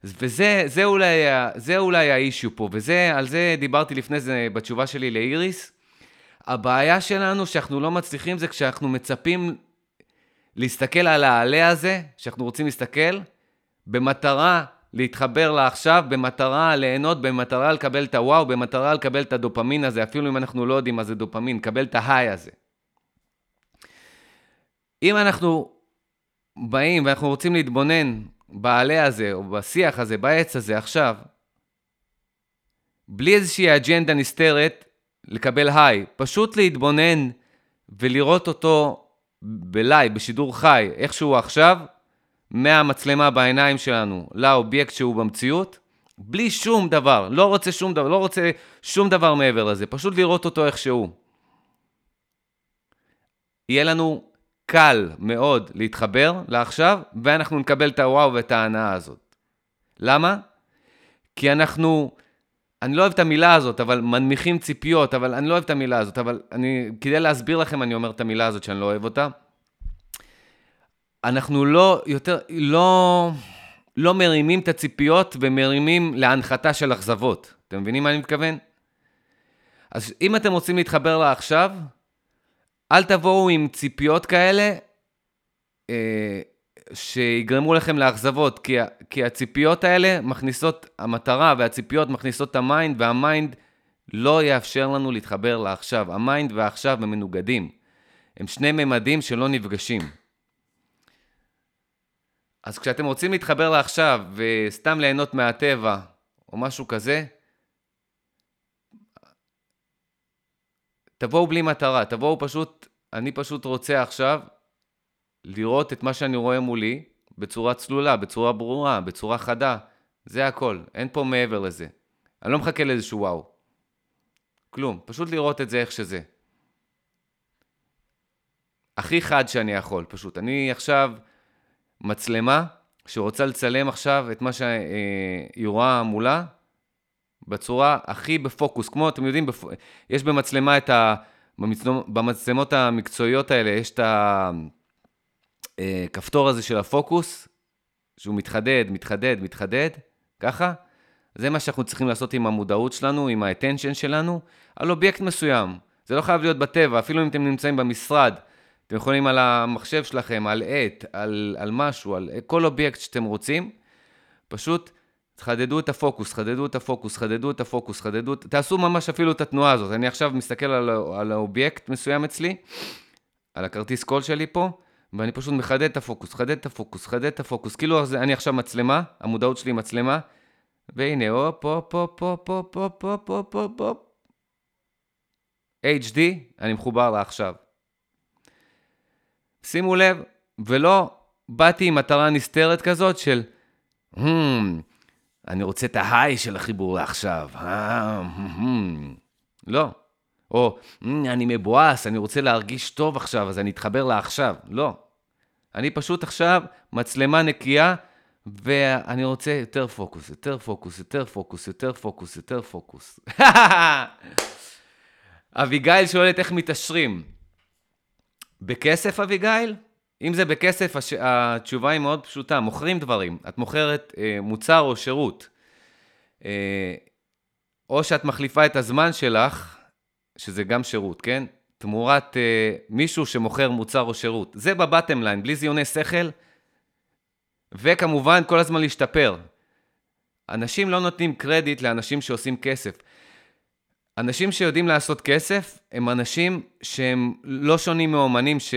וזה זה אולי, זה אולי האישיו פה, ועל זה דיברתי לפני זה בתשובה שלי לאיריס. הבעיה שלנו שאנחנו לא מצליחים זה כשאנחנו מצפים להסתכל על העלה הזה, שאנחנו רוצים להסתכל, במטרה להתחבר לעכשיו במטרה ליהנות, במטרה לקבל את הוואו, במטרה לקבל את הדופמין הזה, אפילו אם אנחנו לא יודעים מה זה דופמין, לקבל את ההיי הזה. אם אנחנו באים ואנחנו רוצים להתבונן בעלה הזה, או בשיח הזה, בעץ הזה עכשיו, בלי איזושהי אג'נדה נסתרת לקבל high, פשוט להתבונן ולראות אותו ב-live, בשידור חי, איך שהוא עכשיו, מהמצלמה בעיניים שלנו לאובייקט שהוא במציאות, בלי שום דבר, לא רוצה שום דבר, לא רוצה שום דבר מעבר לזה, פשוט לראות אותו איך שהוא. יהיה לנו קל מאוד להתחבר לעכשיו, ואנחנו נקבל את הוואו ואת ההנאה הזאת. למה? כי אנחנו, אני לא אוהב את המילה הזאת, אבל מנמיכים ציפיות, אבל אני לא אוהב את המילה הזאת, אבל אני, כדי להסביר לכם, אני אומר את המילה הזאת שאני לא אוהב אותה. אנחנו לא יותר, לא, לא מרימים את הציפיות ומרימים להנחתה של אכזבות. אתם מבינים מה אני מתכוון? אז אם אתם רוצים להתחבר לעכשיו, אל תבואו עם ציפיות כאלה אה, שיגרמו לכם לאכזבות, כי, כי הציפיות האלה מכניסות, המטרה והציפיות מכניסות את ה-mind, וה-mind לא יאפשר לנו להתחבר לעכשיו. ה-mind והעכשיו הם מנוגדים. הם שני ממדים שלא נפגשים. אז כשאתם רוצים להתחבר לעכשיו וסתם ליהנות מהטבע או משהו כזה, תבואו בלי מטרה, תבואו פשוט, אני פשוט רוצה עכשיו לראות את מה שאני רואה מולי בצורה צלולה, בצורה ברורה, בצורה חדה. זה הכל, אין פה מעבר לזה. אני לא מחכה לאיזשהו וואו. כלום, פשוט לראות את זה איך שזה. הכי חד שאני יכול, פשוט. אני עכשיו מצלמה שרוצה לצלם עכשיו את מה שהיא רואה מולה בצורה הכי בפוקוס. כמו, אתם יודעים, בפ... יש במצלמה את ה... במצלמות המקצועיות האלה, יש את הכפתור הזה של הפוקוס, שהוא מתחדד, מתחדד, מתחדד, ככה. זה מה שאנחנו צריכים לעשות עם המודעות שלנו, עם האטנשן שלנו, על אובייקט מסוים. זה לא חייב להיות בטבע, אפילו אם אתם נמצאים במשרד, אתם יכולים על המחשב שלכם, על עט, על, על משהו, על כל אובייקט שאתם רוצים, פשוט תחדדו את הפוקוס, חדדו את הפוקוס, חדדו את הפוקוס, חדדו, תעשו ממש אפילו את התנועה הזאת. אני עכשיו מסתכל על, על האובייקט מסוים אצלי, על הכרטיס קול שלי פה, ואני פשוט מחדד את הפוקוס, חדד את הפוקוס, חדד את הפוקוס. כאילו אני עכשיו מצלמה, המודעות שלי מצלמה, והנה, הופ, הופ, הופ, הופ, הופ, הופ, הופ, הופ, הופ, הופ. HD, אני מחובר לעכשיו. שימו לב, ולא באתי עם מטרה נסתרת כזאת של, hmm, אני רוצה את ההיי של החיבור לעכשיו. אה, hmm, hmm. לא. או, hmm, אני מבואס, אני רוצה להרגיש טוב עכשיו, אז אני אתחבר לעכשיו. לא. אני פשוט עכשיו מצלמה נקייה, ואני רוצה יותר פוקוס, יותר פוקוס, יותר פוקוס, יותר פוקוס, יותר פוקוס. אביגיל שואלת איך מתעשרים. בכסף, אביגיל? אם זה בכסף, הש... התשובה היא מאוד פשוטה, מוכרים דברים. את מוכרת אה, מוצר או שירות. אה, או שאת מחליפה את הזמן שלך, שזה גם שירות, כן? תמורת אה, מישהו שמוכר מוצר או שירות. זה בבטם ליין, בלי זיוני שכל, וכמובן כל הזמן להשתפר. אנשים לא נותנים קרדיט לאנשים שעושים כסף. אנשים שיודעים לעשות כסף הם אנשים שהם לא שונים מאומנים, ש...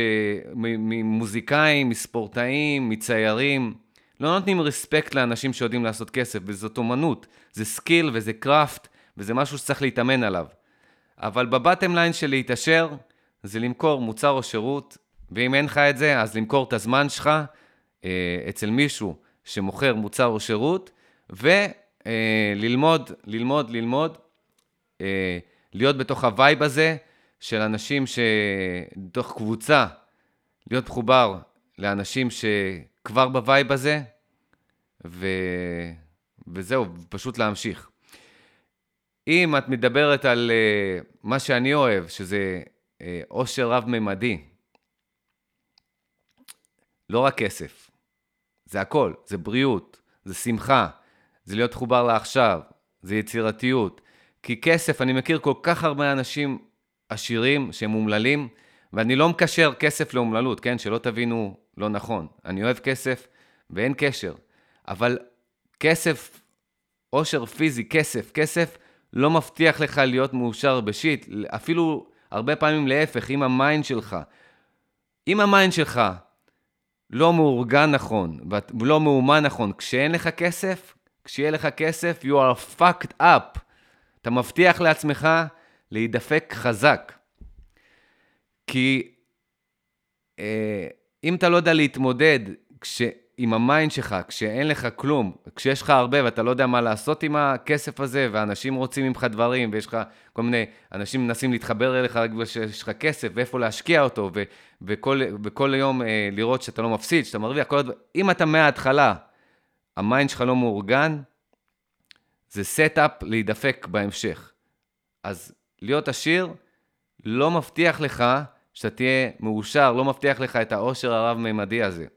ממוזיקאים, מספורטאים, מציירים. לא נותנים respect לאנשים שיודעים לעשות כסף, וזאת אומנות, זה skill וזה craft, וזה משהו שצריך להתאמן עליו. אבל ב-bottom line של להתעשר, זה למכור מוצר או שירות, ואם אין לך את זה, אז למכור את הזמן שלך אה, אצל מישהו שמוכר מוצר או שירות, וללמוד, אה, ללמוד, ללמוד, אה, להיות בתוך ה-vibe הזה של אנשים ש... בתוך קבוצה, להיות מחובר לאנשים שכבר ב-vibe הזה, ו... וזהו, פשוט להמשיך. אם את מדברת על uh, מה שאני אוהב, שזה עושר uh, רב-ממדי, לא רק כסף, זה הכל, זה בריאות, זה שמחה, זה להיות מחובר לעכשיו, זה יצירתיות, כי כסף, אני מכיר כל כך הרבה אנשים עשירים שהם אומללים, ואני לא מקשר כסף לאומללות, כן? שלא תבינו לא נכון. אני אוהב כסף ואין קשר, אבל כסף, עושר פיזי, כסף, כסף, לא מבטיח לך להיות מאושר ב shit, אפילו הרבה פעמים להפך, אם ה mind שלך, אם ה mind שלך לא מאורגן נכון, ולא מאומן נכון, כשאין לך כסף, כשיהיה לך כסף, you are fucked up. אתה מבטיח לעצמך להידפק חזק. כי אה, אם אתה לא יודע להתמודד כש, עם המיינד שלך, כשאין לך כלום, כשיש לך הרבה ואתה לא יודע מה לעשות עם הכסף הזה, ואנשים רוצים ממך דברים, ויש לך כל מיני, אנשים מנסים להתחבר אליך רק בגלל שיש לך כסף, ואיפה להשקיע אותו, ו, וכל, וכל יום אה, לראות שאתה לא מפסיד, שאתה מרוויח, כל הדבר, אם אתה מההתחלה, ה mind שלך לא מאורגן, זה setup להידפק בהמשך. אז להיות עשיר לא מבטיח לך שאתה תהיה מאושר, לא מבטיח לך את העושר הרב-ממדי הזה. אה,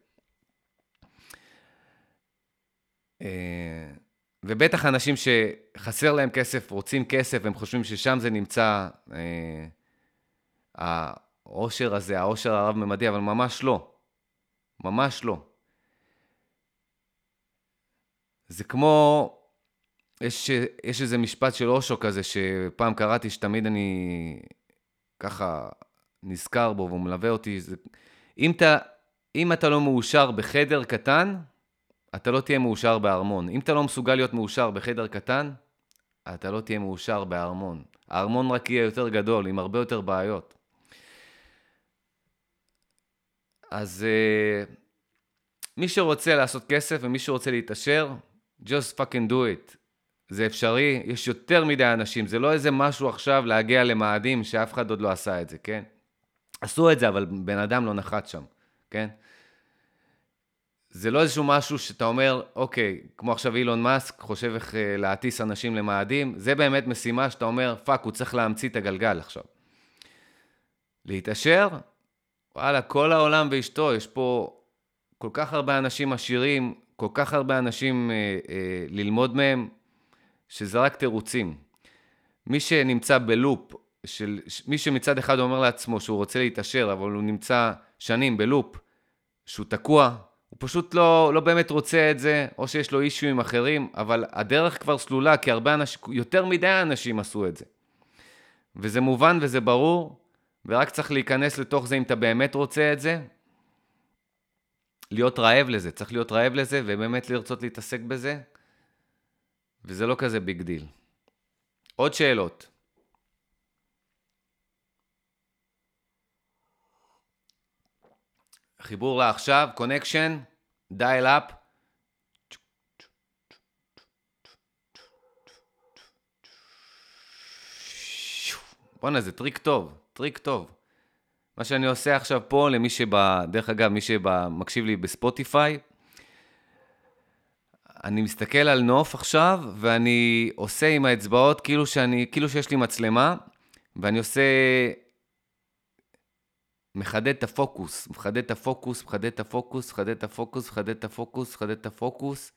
ובטח אנשים שחסר להם כסף, רוצים כסף, הם חושבים ששם זה נמצא אה, העושר הזה, העושר הרב-ממדי, אבל ממש לא. ממש לא. זה כמו, יש, יש איזה משפט של אושו כזה, שפעם קראתי, שתמיד אני ככה נזכר בו והוא מלווה אותי. זה, אם, אתה, אם אתה לא מאושר בחדר קטן, אתה לא תהיה מאושר בארמון. אם אתה לא מסוגל להיות מאושר בחדר קטן, אתה לא תהיה מאושר בארמון. הארמון רק יהיה יותר גדול, עם הרבה יותר בעיות. אז uh, מי שרוצה לעשות כסף ומי שרוצה להתעשר, just fucking do it. זה אפשרי, יש יותר מדי אנשים, זה לא איזה משהו עכשיו להגיע למאדים שאף אחד עוד לא עשה את זה, כן? עשו את זה, אבל בן אדם לא נחת שם, כן? זה לא איזשהו משהו שאתה אומר, אוקיי, כמו עכשיו אילון מאסק, חושב איך אה, להטיס אנשים למאדים, זה באמת משימה שאתה אומר, fuck, הוא צריך להמציא את הגלגל עכשיו. להתעשר, וואלה, כל העולם ואשתו, יש פה כל כך הרבה אנשים עשירים, כל כך הרבה אנשים אה, אה, ללמוד מהם, שזה רק תירוצים. מי שנמצא ב loop, של, מי שמצד אחד אומר לעצמו שהוא רוצה להתעשר, אבל הוא נמצא שנים בלופ, שהוא תקוע, הוא פשוט לא, לא באמת רוצה את זה, או שיש לו אישויים אחרים, אבל הדרך כבר סלולה, כי הרבה אנשים, יותר מדי אנשים עשו את זה. וזה מובן וזה ברור, ורק צריך להיכנס לתוך זה אם אתה באמת רוצה את זה. להיות רעב לזה, צריך להיות רעב לזה, ובאמת לרצות להתעסק בזה, וזה לא כזה big deal. עוד שאלות. חיבור לעכשיו, connection, dial up. בואנה, זה טריק טוב, טריק טוב. מה שאני עושה עכשיו פה, למי שבא, דרך אגב, מי שמקשיב לי בספוטיפיי, אני מסתכל על נוף עכשיו, ואני עושה עם האצבעות כאילו שאני, כאילו שיש לי מצלמה, ואני עושה מחדד את הפוקוס, מחדד את הפוקוס, מחדד את הפוקוס, מחדד את הפוקוס, מחדד את הפוקוס, מחדד את הפוקוס,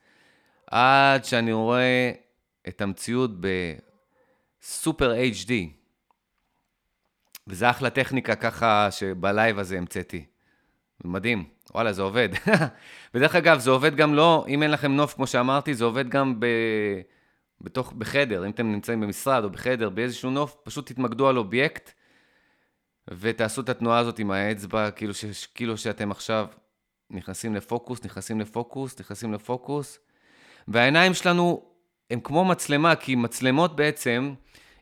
עד שאני רואה את המציאות בסופר HD. וזה אחלה טכניקה ככה שב live הזה המצאתי. מדהים, וואלה, זה עובד. ודרך אגב, זה עובד גם לא, אם אין לכם נוף, כמו שאמרתי, זה עובד גם ב... בתוך, בחדר, אם אתם נמצאים במשרד או בחדר, באיזשהו נוף, פשוט תתמקדו על אובייקט ותעשו את התנועה הזאת עם האצבע, כאילו, ש, כאילו שאתם עכשיו נכנסים לפוקוס, נכנסים לפוקוס, נכנסים לפוקוס. והעיניים שלנו הם כמו מצלמה, כי מצלמות בעצם,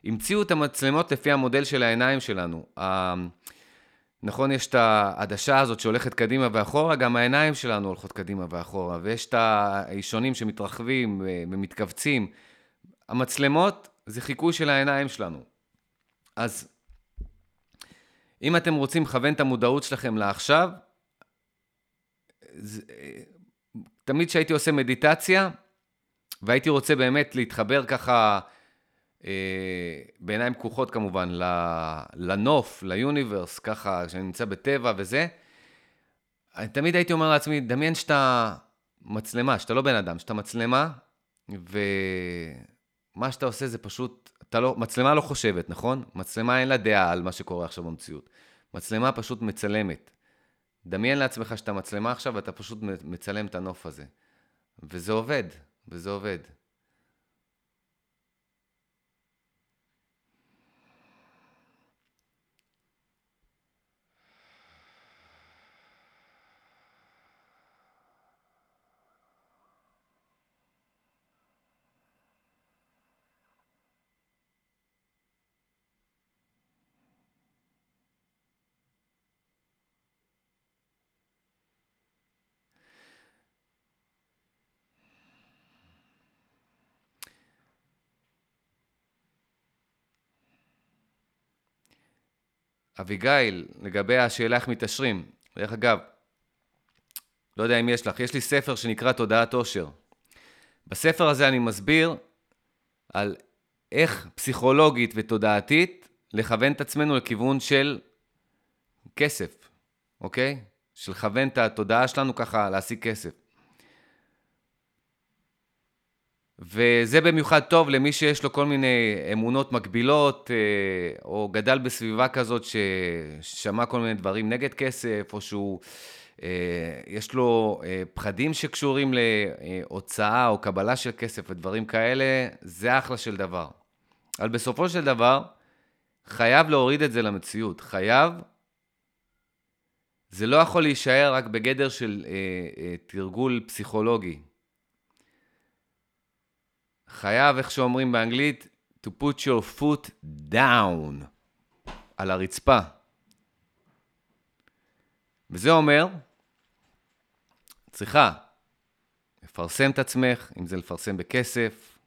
המציאו את המצלמות לפי המודל של העיניים שלנו. נכון, יש את העדשה הזאת שהולכת קדימה ואחורה, גם העיניים שלנו הולכות קדימה ואחורה, ויש את האישונים שמתרחבים ומתכווצים. המצלמות זה חיקוי של העיניים שלנו. אז אם אתם רוצים לכוון את המודעות שלכם לעכשיו, זה, תמיד כשהייתי עושה מדיטציה, והייתי רוצה באמת להתחבר ככה, אה, בעיניים פקוחות כמובן, לנוף, ליוניברס, ככה, כשאני נמצא בטבע וזה, אני תמיד הייתי אומר לעצמי, דמיין שאתה מצלמה, שאתה לא בן אדם, שאתה מצלמה, ומה שאתה עושה זה פשוט אתה לא, מצלמה לא חושבת, נכון? מצלמה אין לה דעה על מה שקורה עכשיו במציאות. מצלמה פשוט מצלמת. דמיין לעצמך שאתה מצלמה עכשיו ואתה פשוט מצלם את הנוף הזה. וזה עובד, וזה עובד. אביגיל, לגבי השאלה איך מתעשרים, דרך אגב, לא יודע אם יש לך, יש לי ספר שנקרא תודעת עושר. בספר הזה אני מסביר על איך פסיכולוגית ותודעתית לכוון את עצמנו לכיוון של כסף, אוקיי? של לכוון את התודעה שלנו ככה להשיג כסף. וזה במיוחד טוב למי שיש לו כל מיני אמונות מקבילות, אה, או גדל בסביבה כזאת ששמע כל מיני דברים נגד כסף, או שהוא, אה, יש לו אה, פחדים שקשורים להוצאה או קבלה של כסף ודברים כאלה, זה אחלה של דבר. אבל בסופו של דבר, חייב להוריד את זה למציאות. חייב זה לא יכול להישאר רק בגדר של תרגול פסיכולוגי. חייב, איך שאומרים באנגלית, to put your foot down, על הרצפה. וזה אומר, צריכה לפרסם את עצמך, אם זה לפרסם בכסף,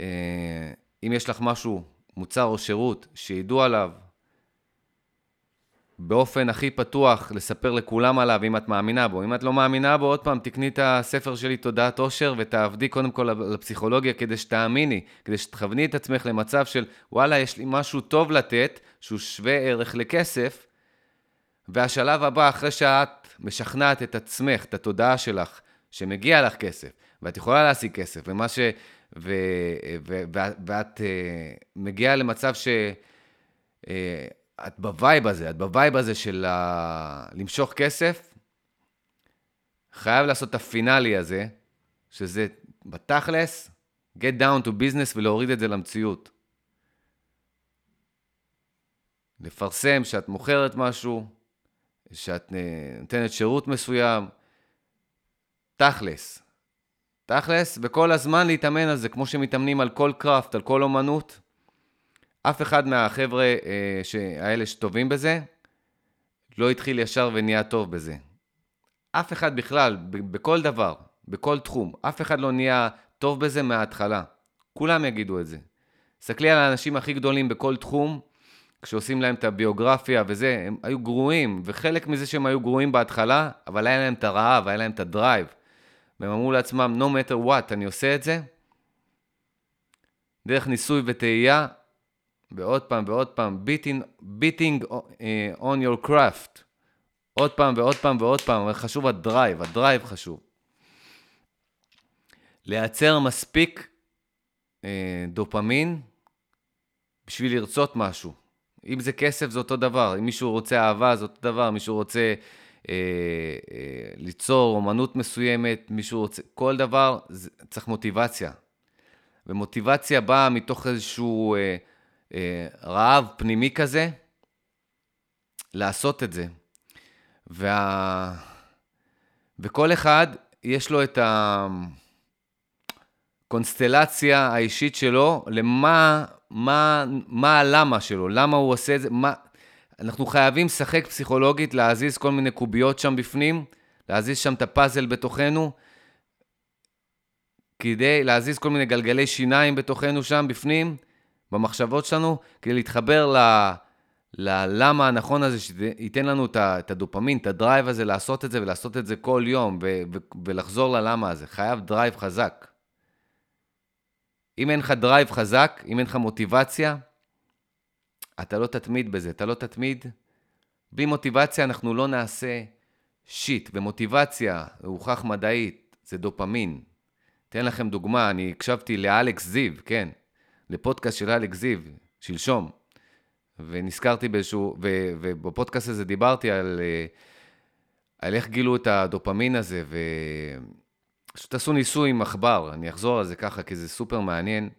אה, אם יש לך משהו, מוצר או שירות, שידעו עליו, באופן הכי פתוח לספר לכולם עליו, אם את מאמינה בו. אם את לא מאמינה בו, עוד פעם, תקני את הספר שלי, תודעת עושר, ותעבדי קודם כל לפסיכולוגיה כדי שתאמיני, כדי שתכווני את עצמך למצב של, וואלה, יש לי משהו טוב לתת, שהוא שווה ערך לכסף, והשלב הבא, אחרי שאת משכנעת את עצמך, את התודעה שלך, שמגיע לך כסף, ואת יכולה להשיג כסף, ומה ש... ו... ו... ו... ואת אה, מגיעה למצב ש... את ב vibe הזה, את ב vibe הזה של ה... למשוך כסף, חייב לעשות את ה finale הזה, שזה בתכלס, get down to business ולהוריד את זה למציאות. לפרסם שאת מוכרת משהו, שאת אה, נותנת שירות מסוים, תכלס. תכלס, וכל הזמן להתאמן על זה, כמו שמתאמנים על כל קראפט, על כל אומנות. אף אחד מהחבר'ה אה, האלה שטובים בזה, לא התחיל ישר ונהיה טוב בזה. אף אחד בכלל, בכל דבר, בכל תחום, אף אחד לא נהיה טוב בזה מההתחלה. כולם יגידו את זה. תסתכלי על האנשים הכי גדולים בכל תחום, כשעושים להם את הביוגרפיה וזה, הם היו גרועים, וחלק מזה שהם היו גרועים בהתחלה, אבל היה להם את הרעב, היה להם את הדרייב. והם אמרו לעצמם, no matter what, אני עושה את זה. דרך ניסוי וטעייה, ועוד פעם ועוד פעם, beating, beating uh, on your craft. עוד פעם ועוד פעם ועוד פעם, אבל חשוב ה drive, ה drive חשוב. לייצר מספיק אה, דופמין בשביל לרצות משהו. אם זה כסף זה אותו דבר, אם מישהו רוצה אהבה זה אותו דבר, מישהו רוצה אה, אה, ליצור אומנות מסוימת, מישהו רוצה, כל דבר זה, צריך מוטיבציה. ומוטיבציה באה מתוך איזשהו אה, אה, רעב פנימי כזה, לעשות את זה. וה... וכל אחד יש לו את הקונסטלציה האישית שלו למה מה, מה הלמה שלו, למה הוא עושה את זה, מה... אנחנו חייבים לשחק פסיכולוגית, להזיז כל מיני קוביות שם בפנים, להזיז שם את הפאזל בתוכנו, כדי להזיז כל מיני גלגלי שיניים בתוכנו שם בפנים, במחשבות שלנו, כדי להתחבר ל... ללמה הנכון הזה, שייתן לנו את הדופמין, את ה drive הזה, לעשות את זה ולעשות את זה כל יום, ו- ו- ולחזור ללמה הזה. חייב drive חזק. אם אין לך drive חזק, אם אין לך מוטיבציה, אתה לא תתמיד בזה, אתה לא תתמיד. בלי מוטיבציה אנחנו לא נעשה shit, ומוטיבציה, הוכח מדעית, זה דופמין. אתן לכם דוגמה, אני הקשבתי לאלכס זיו, כן, לפודקאסט של אלכס זיו, שלשום, ונזכרתי באיזשהו, ו, ובפודקאסט הזה דיברתי על, אה, על איך גילו את הדופמין הזה, פשוט עשו ניסוי עם עכבר, אני אחזור על זה ככה, כי זה סופר מעניין.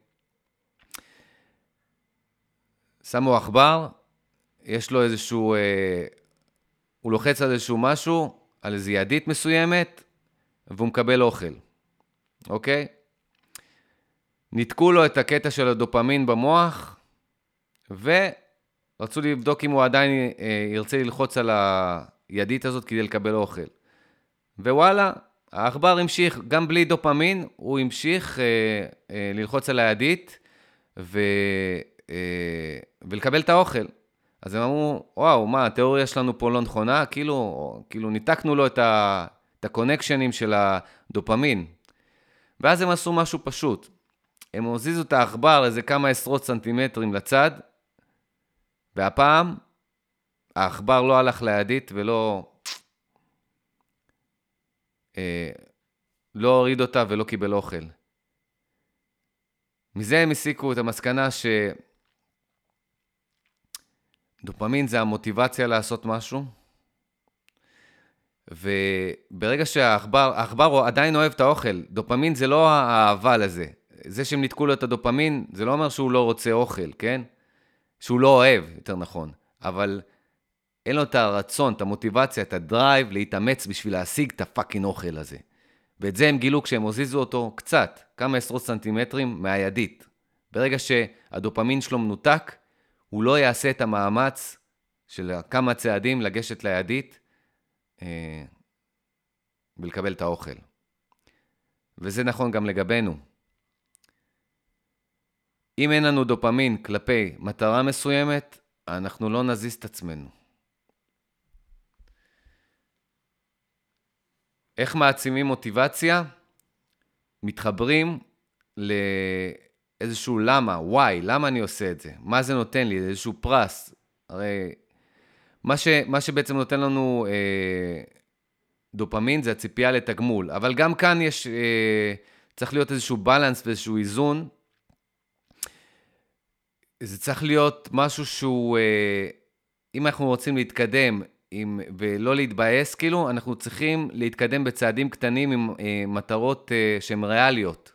שמו עכבר, יש לו איזשהו, אה, הוא לוחץ על איזשהו משהו, על איזו ידית מסוימת, והוא מקבל אוכל, אוקיי? ניתקו לו את הקטע של הדופמין במוח, ורצו לבדוק אם הוא עדיין אה, ירצה ללחוץ על הידית הזאת כדי לקבל אוכל. ווואלה, העכבר המשיך, גם בלי דופמין, הוא המשיך אה, אה, ללחוץ על הידית ו, ולקבל את האוכל. אז הם אמרו, וואו, מה, התיאוריה שלנו פה לא נכונה? כאילו, כאילו ניתקנו לו את, ה, את הקונקשנים של הדופמין. ואז הם עשו משהו פשוט. הם הוזיזו את העכבר איזה כמה עשרות סנטימטרים לצד, והפעם העכבר לא הלך לידית ולא... אה, לא הוריד אותה ולא קיבל אוכל. מזה הם הסיקו את המסקנה שדופמין זה המוטיבציה לעשות משהו, וברגע שהעכבר, העכבר עדיין אוהב את האוכל, דופמין זה לא האהבה לזה. זה שהם ניתקו לו את הדופמין, זה לא אומר שהוא לא רוצה אוכל, כן? שהוא לא אוהב, יותר נכון. אבל אין לו את הרצון, את המוטיבציה, את ה drive להתאמץ בשביל להשיג את ה fucking אוכל הזה. ואת זה הם גילו כשהם הוזיזו אותו קצת, כמה עשרות סנטימטרים מהידית. ברגע שהדופמין שלו מנותק, הוא לא יעשה את המאמץ של כמה צעדים לגשת לידית אה, ולקבל את האוכל. וזה נכון גם לגבינו. אם אין לנו דופמין כלפי מטרה מסוימת, אנחנו לא נזיז את עצמנו. איך מעצימים מוטיבציה? מתחברים לאיזשהו למה, why, למה אני עושה את זה? מה זה נותן לי? איזשהו פרס. הרי מה, ש, מה שבעצם נותן לנו אה, דופמין זה הציפייה לתגמול. אבל גם כאן יש, אה, צריך להיות איזשהו בלנס ואיזשהו איזון. זה צריך להיות משהו שהוא, אה, אם אנחנו רוצים להתקדם עם, ולא להתבאס, כאילו, אנחנו צריכים להתקדם בצעדים קטנים עם אה, מטרות אה, שהן ריאליות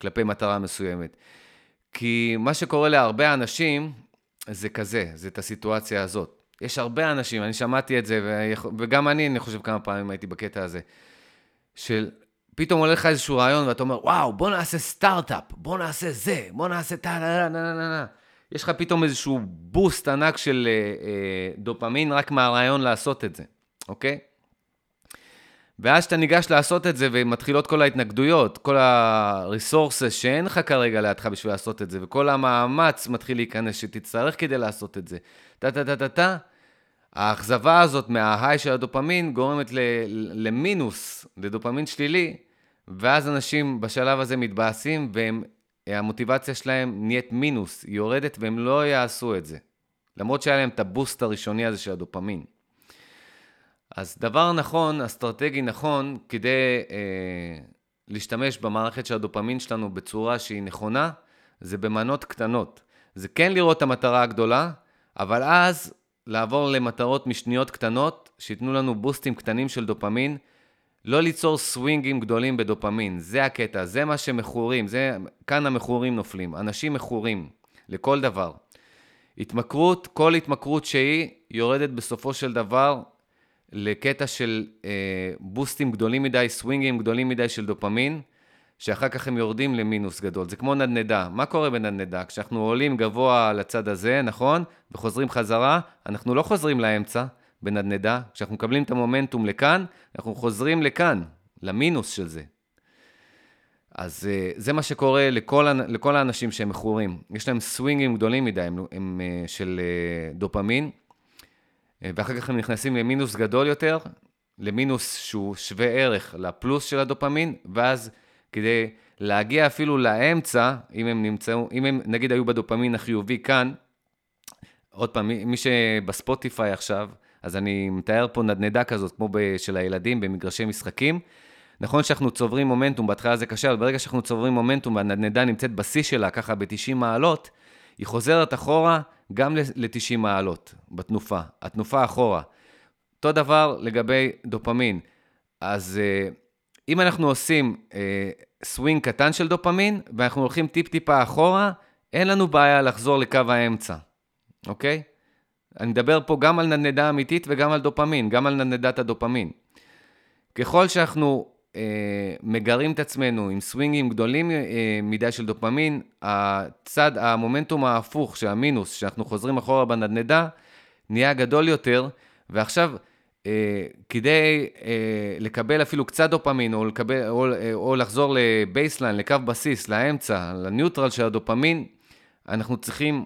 כלפי מטרה מסוימת. כי מה שקורה להרבה אנשים זה כזה, זה את הסיטואציה הזאת. יש הרבה אנשים, אני שמעתי את זה, וגם אני, אני חושב כמה פעמים הייתי בקטע הזה, של פתאום עולה לך איזשהו רעיון ואתה אומר, וואו, בוא נעשה סטארט-אפ, בוא נעשה זה, בוא נעשה טה נה נה נה נה. יש לך פתאום איזשהו בוסט ענק של אה, אה, דופמין רק מהרעיון לעשות את זה, אוקיי? ואז כשאתה ניגש לעשות את זה ומתחילות כל ההתנגדויות, כל ה-resources שאין לך כרגע לידך בשביל לעשות את זה, וכל המאמץ מתחיל להיכנס שתצטרך כדי לעשות את זה, טה-טה-טה-טה-טה, האכזבה הזאת מההיי של הדופמין גורמת למינוס, לדופמין שלילי, ואז אנשים בשלב הזה מתבאסים, והמוטיבציה שלהם נהיית מינוס, היא יורדת, והם לא יעשו את זה. למרות שהיה להם את הבוסט הראשוני הזה של הדופמין. אז דבר נכון, אסטרטגי נכון, כדי אה, להשתמש במערכת של הדופמין שלנו בצורה שהיא נכונה, זה במנות קטנות. זה כן לראות את המטרה הגדולה, אבל אז לעבור למטרות משניות קטנות, שייתנו לנו בוסטים קטנים של דופמין, לא ליצור סווינגים גדולים בדופמין, זה הקטע, זה מה שמכורים, זה, כאן המכורים נופלים, אנשים מכורים לכל דבר. התמכרות, כל התמכרות שהיא, יורדת בסופו של דבר לקטע של אה, בוסטים גדולים מדי, סווינגים גדולים מדי של דופמין, שאחר כך הם יורדים למינוס גדול. זה כמו נדנדה. מה קורה בנדנדה? כשאנחנו עולים גבוה לצד הזה, נכון? וחוזרים חזרה, אנחנו לא חוזרים לאמצע בנדנדה. כשאנחנו מקבלים את המומנטום לכאן, אנחנו חוזרים לכאן, למינוס של זה. אז אה, זה מה שקורה לכל, לכל האנשים שהם מכורים. יש להם סווינגים גדולים מדי, הם, הם אה, של אה, דופמין, ואחר כך הם נכנסים למינוס גדול יותר, למינוס שהוא שווה ערך לפלוס של הדופמין, ואז כדי להגיע אפילו לאמצע, אם הם נמצאו, אם הם נגיד היו בדופמין החיובי כאן, עוד פעם, מי שבספוטיפיי עכשיו, אז אני מתאר פה נדנדה כזאת, כמו של הילדים במגרשי משחקים. נכון שאנחנו צוברים מומנטום, בהתחלה זה קשה, אבל ברגע שאנחנו צוברים מומנטום והנדנדה נמצאת בשיא שלה, ככה ב-90 מעלות, היא חוזרת אחורה גם ל-90 מעלות בתנופה, התנופה אחורה. אותו דבר לגבי דופמין. אז אה, אם אנחנו עושים אה, סווינג קטן של דופמין, ואנחנו הולכים טיפ-טיפה אחורה, אין לנו בעיה לחזור לקו האמצע, אוקיי? אני מדבר פה גם על נדנדה אמיתית וגם על דופמין, גם על נדנדת הדופמין. ככל שאנחנו אה, מגרים את עצמנו עם סווינגים גדולים אה, מדי של דופמין, הצד, המומנטום ההפוך, של המינוס, שאנחנו חוזרים אחורה בנדנדה, נהיה גדול יותר, ועכשיו כדי אה, לקבל אפילו קצת דופמין, או, לקבל, או, אה, או לחזור ל baseline, לקו בסיס, לאמצע, ל neutral של הדופמין, אנחנו צריכים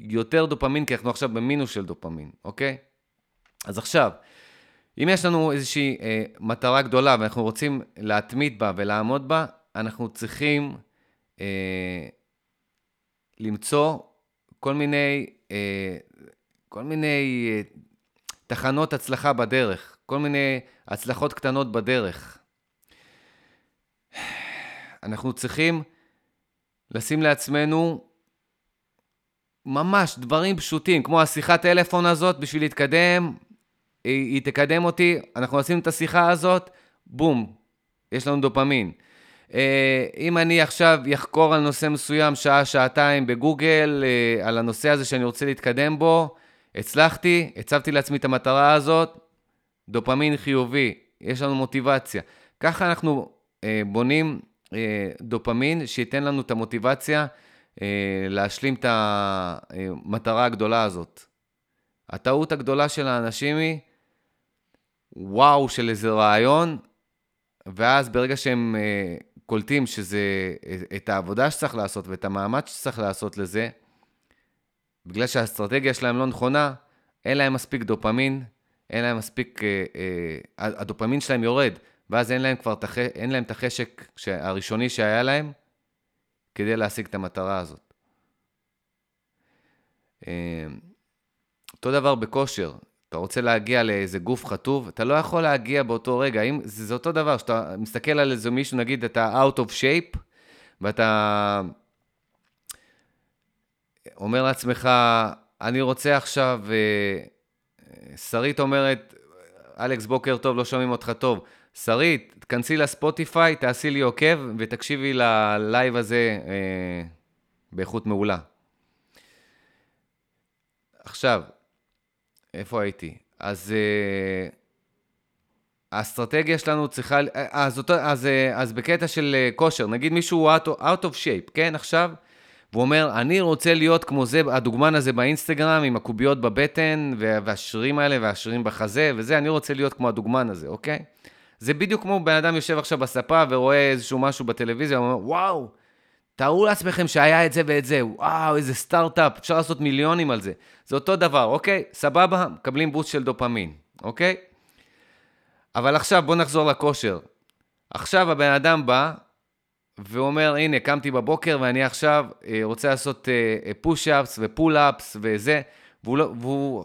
יותר דופמין, כי אנחנו עכשיו במינוס של דופמין, אוקיי? אז עכשיו, אם יש לנו איזושהי אה, מטרה גדולה ואנחנו רוצים להתמיד בה ולעמוד בה, אנחנו צריכים אה, למצוא כל מיני, אה, כל מיני אה, תחנות הצלחה בדרך, כל מיני הצלחות קטנות בדרך. אנחנו צריכים לשים לעצמנו ממש דברים פשוטים, כמו השיחת טלפון הזאת בשביל להתקדם, היא, היא תקדם אותי, אנחנו עשינו את השיחה הזאת, בום, יש לנו דופמין. אה, אם אני עכשיו אחקור על נושא מסוים שעה, שעתיים בגוגל, אה, על הנושא הזה שאני רוצה להתקדם בו, הצלחתי, הצבתי לעצמי את המטרה הזאת, דופמין חיובי, יש לנו מוטיבציה. ככה אנחנו אה, בונים דופמין שייתן לנו את המוטיבציה להשלים את המטרה הגדולה הזאת. הטעות הגדולה של האנשים היא, וואו של איזה רעיון, ואז ברגע שהם קולטים שזה, את העבודה שצריך לעשות ואת המאמץ שצריך לעשות לזה, בגלל שהאסטרטגיה שלהם לא נכונה, אין להם מספיק דופמין, אין להם מספיק, אה, אה, הדופמין שלהם יורד, ואז אין להם כבר, אין להם את החשק הראשוני שהיה להם, כדי להשיג את המטרה הזאת. אה, אותו דבר בכושר, אתה רוצה להגיע לאיזה גוף חטוב, אתה לא יכול להגיע באותו רגע. אם, זה, זה אותו דבר, שאתה מסתכל על איזה מישהו, נגיד, אתה out of shape, ואתה אומר לעצמך, אני רוצה עכשיו, אה, שרית אומרת, אלכס, בוקר טוב, לא שומעים אותך טוב. שרית, תכנסי לספוטיפיי, תעשי לי עוקב ותקשיבי ללייב הזה אה, באיכות מעולה. עכשיו, איפה הייתי? אז uh, האסטרטגיה שלנו צריכה... אז, אז, אז, אז בקטע של כושר, נגיד מישהו out, out of shape, כן, עכשיו? והוא אומר, אני רוצה להיות כמו זה, הדוגמן הזה באינסטגרם, עם הקוביות בבטן, והשרירים האלה, והשרירים בחזה, וזה, אני רוצה להיות כמו הדוגמן הזה, אוקיי? זה בדיוק כמו בן אדם יושב עכשיו בספה ורואה איזשהו משהו בטלוויזיה, הוא אומר, וואו, תארו לעצמכם שהיה את זה ואת זה, וואו, איזה סטארט-אפ, אפשר לעשות מיליונים על זה. זה אותו דבר, אוקיי? סבבה, מקבלים boost של דופמין, אוקיי? אבל עכשיו בואו נחזור לכושר. עכשיו הבן אדם בא ואומר, הנה, קמתי בבוקר ואני עכשיו אה, רוצה לעשות אה, push-ups ו pull-ups וזה, והוא לא, והוא